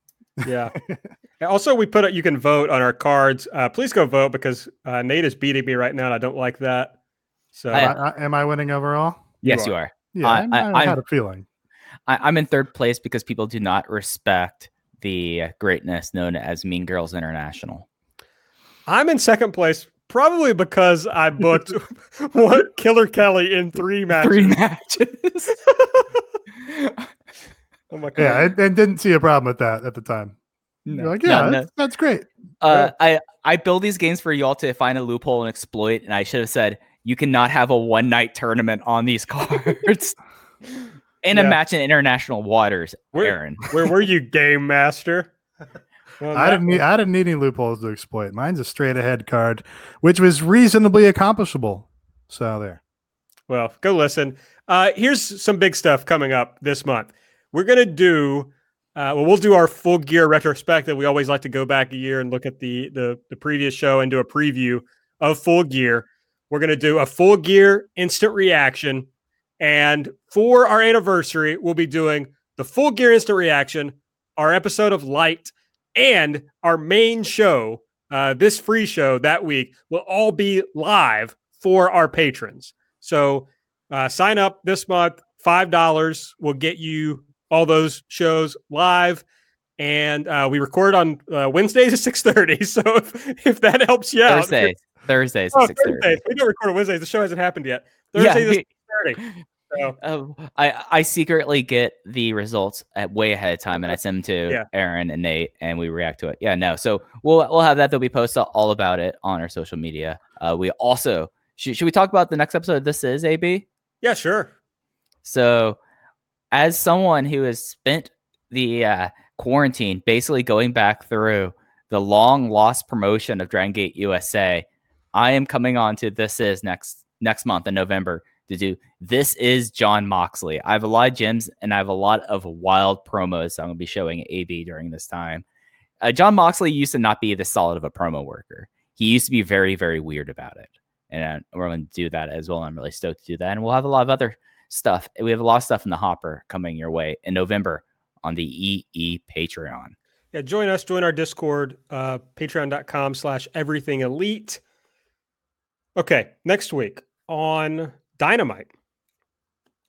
Yeah. also, we put it. You can vote on our cards. Uh, please go vote because uh, Nate is beating me right now, and I don't like that. So, I, I, am I winning overall? Yes, you are. You are. Yeah, I, I, I had a feeling. I, am in third place because people do not respect the greatness known as Mean Girls International. I'm in second place probably because I booked what Killer Kelly in three matches. Three matches. oh my god! Yeah, I, I, didn't see a problem with that at the time. No, You're like, yeah, no, that's, that's, great. Uh, yeah. I I build these games for y'all to find a loophole and exploit, and I should have said you cannot have a one night tournament on these cards. In yeah. a match in international waters, where, Aaron. where were you, game master? Well, I didn't need I didn't need any loopholes to exploit. Mine's a straight ahead card, which was reasonably accomplishable. So there. Well, go listen. Uh, here's some big stuff coming up this month. We're gonna do uh, well, we'll do our full gear retrospective. We always like to go back a year and look at the the, the previous show and do a preview of full gear. We're gonna do a full gear instant reaction and for our anniversary, we'll be doing the full gear instant reaction, our episode of Light, and our main show, uh, this free show that week, will all be live for our patrons. So uh, sign up this month. $5 will get you all those shows live and uh, we record on uh, Wednesdays at six thirty. So if, if that helps you out, Thursday. Thursdays, oh, Thursdays. We don't record on Wednesdays. The show hasn't happened yet. Thursdays yeah, so. Uh, I I secretly get the results at way ahead of time, and I send them to yeah. Aaron and Nate, and we react to it. Yeah, no. So we'll we'll have that. They'll be posted all about it on our social media. Uh, we also should, should we talk about the next episode? This is AB. Yeah, sure. So, as someone who has spent the uh, quarantine basically going back through the long lost promotion of Dragon Gate USA, I am coming on to this is next next month in November to do. This is Jon Moxley. I have a lot of gems and I have a lot of wild promos I'm going to be showing AB during this time. Uh, Jon Moxley used to not be this solid of a promo worker. He used to be very, very weird about it. And we're going to do that as well. I'm really stoked to do that. And we'll have a lot of other stuff. We have a lot of stuff in the hopper coming your way in November on the EE Patreon. Yeah, join us, join our Discord, uh, patreon.com slash everything elite. Okay, next week on Dynamite.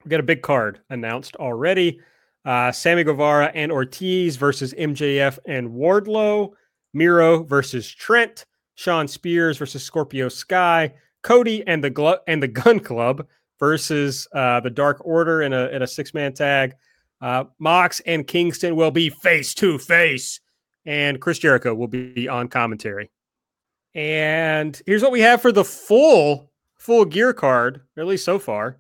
We got a big card announced already. Uh, Sammy Guevara and Ortiz versus MJF and Wardlow. Miro versus Trent. Shawn Spears versus Scorpio Sky. Cody and the Glo- and the Gun Club versus uh, the Dark Order in a in a six man tag. Uh, Mox and Kingston will be face to face, and Chris Jericho will be on commentary. And here's what we have for the full full gear card, at least so far.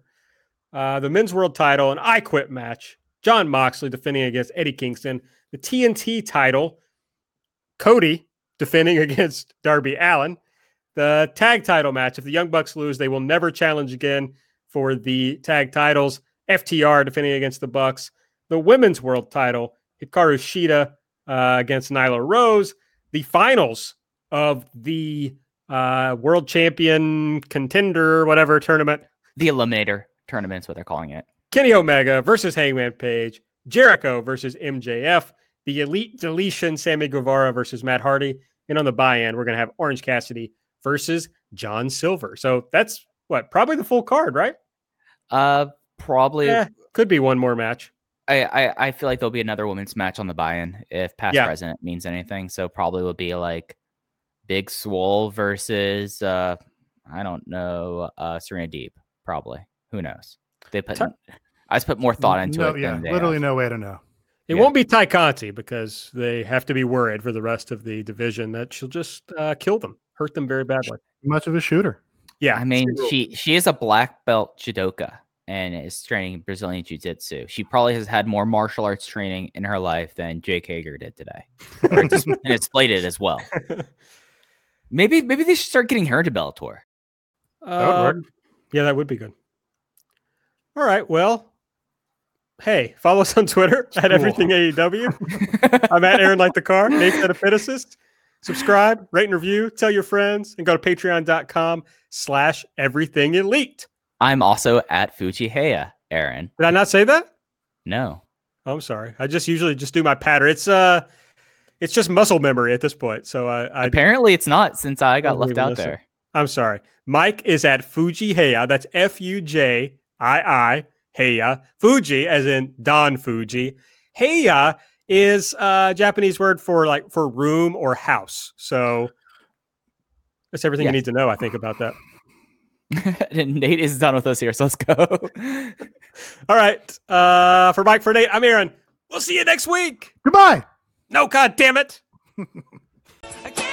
Uh, the men's world title, an I Quit match. Jon Moxley defending against Eddie Kingston. The TNT title, Cody defending against Darby Allin. The tag title match. If the Young Bucks lose, they will never challenge again for the tag titles. FTR defending against the Bucks. The women's world title, Hikaru Shida uh, against Nyla Rose. The finals of the uh, world champion contender, whatever tournament. The Eliminator tournament is what they're calling it. Kenny Omega versus Hangman Page, Jericho versus MJF, the Elite Deletion, Sammy Guevara versus Matt Hardy, and on the buy-in, we're going to have Orange Cassidy versus John Silver. So that's what probably the full card, right? Uh, probably. Yeah, could be one more match. I, I I feel like there'll be another women's match on the buy-in if past Yeah. president means anything. So probably will be like Big Swole versus uh I don't know uh Serena Deeb. Probably. Who knows? They put. Tur- I just put more thought into no, it. yeah, than literally have. no way to know. It Yeah. won't be Tay Conti because they have to be worried for the rest of the division that she'll just uh, kill them, hurt them very badly. Much of a shooter. Yeah, I mean, she she is a black belt judoka and is training Brazilian jiu-jitsu. She probably has had more martial arts training in her life than Jake Hager did today. Or dis- and it's plated as well. Maybe maybe they should start getting her to Bellator. That would work. Um, Yeah, that would be good. All right. Well, hey, follow us on Twitter at Cool. everything AEW. I'm at Aaron Like the Car, Nate Epicist. Subscribe, rate and review, tell your friends, and go to patreon.com slash everything elite. I'm also at Fuji Heya, Aaron. Did I not say that? No. Oh, I'm sorry. I just usually just do my patter. It's uh it's just muscle memory at this point. So I, I Apparently it's not since I got left out listen. there. I'm sorry. Mike is at Fuji Heya. That's F U J I I Heya. Fuji, as in Don Fuji. Heya is a Japanese word for like for room or house. So that's everything Yeah. you need to know, I think, about that. And Nate is done with us here, so let's go. All right. Uh for Mike, for Nate, I'm Aaron. We'll see you next week. Goodbye. No, God damn it!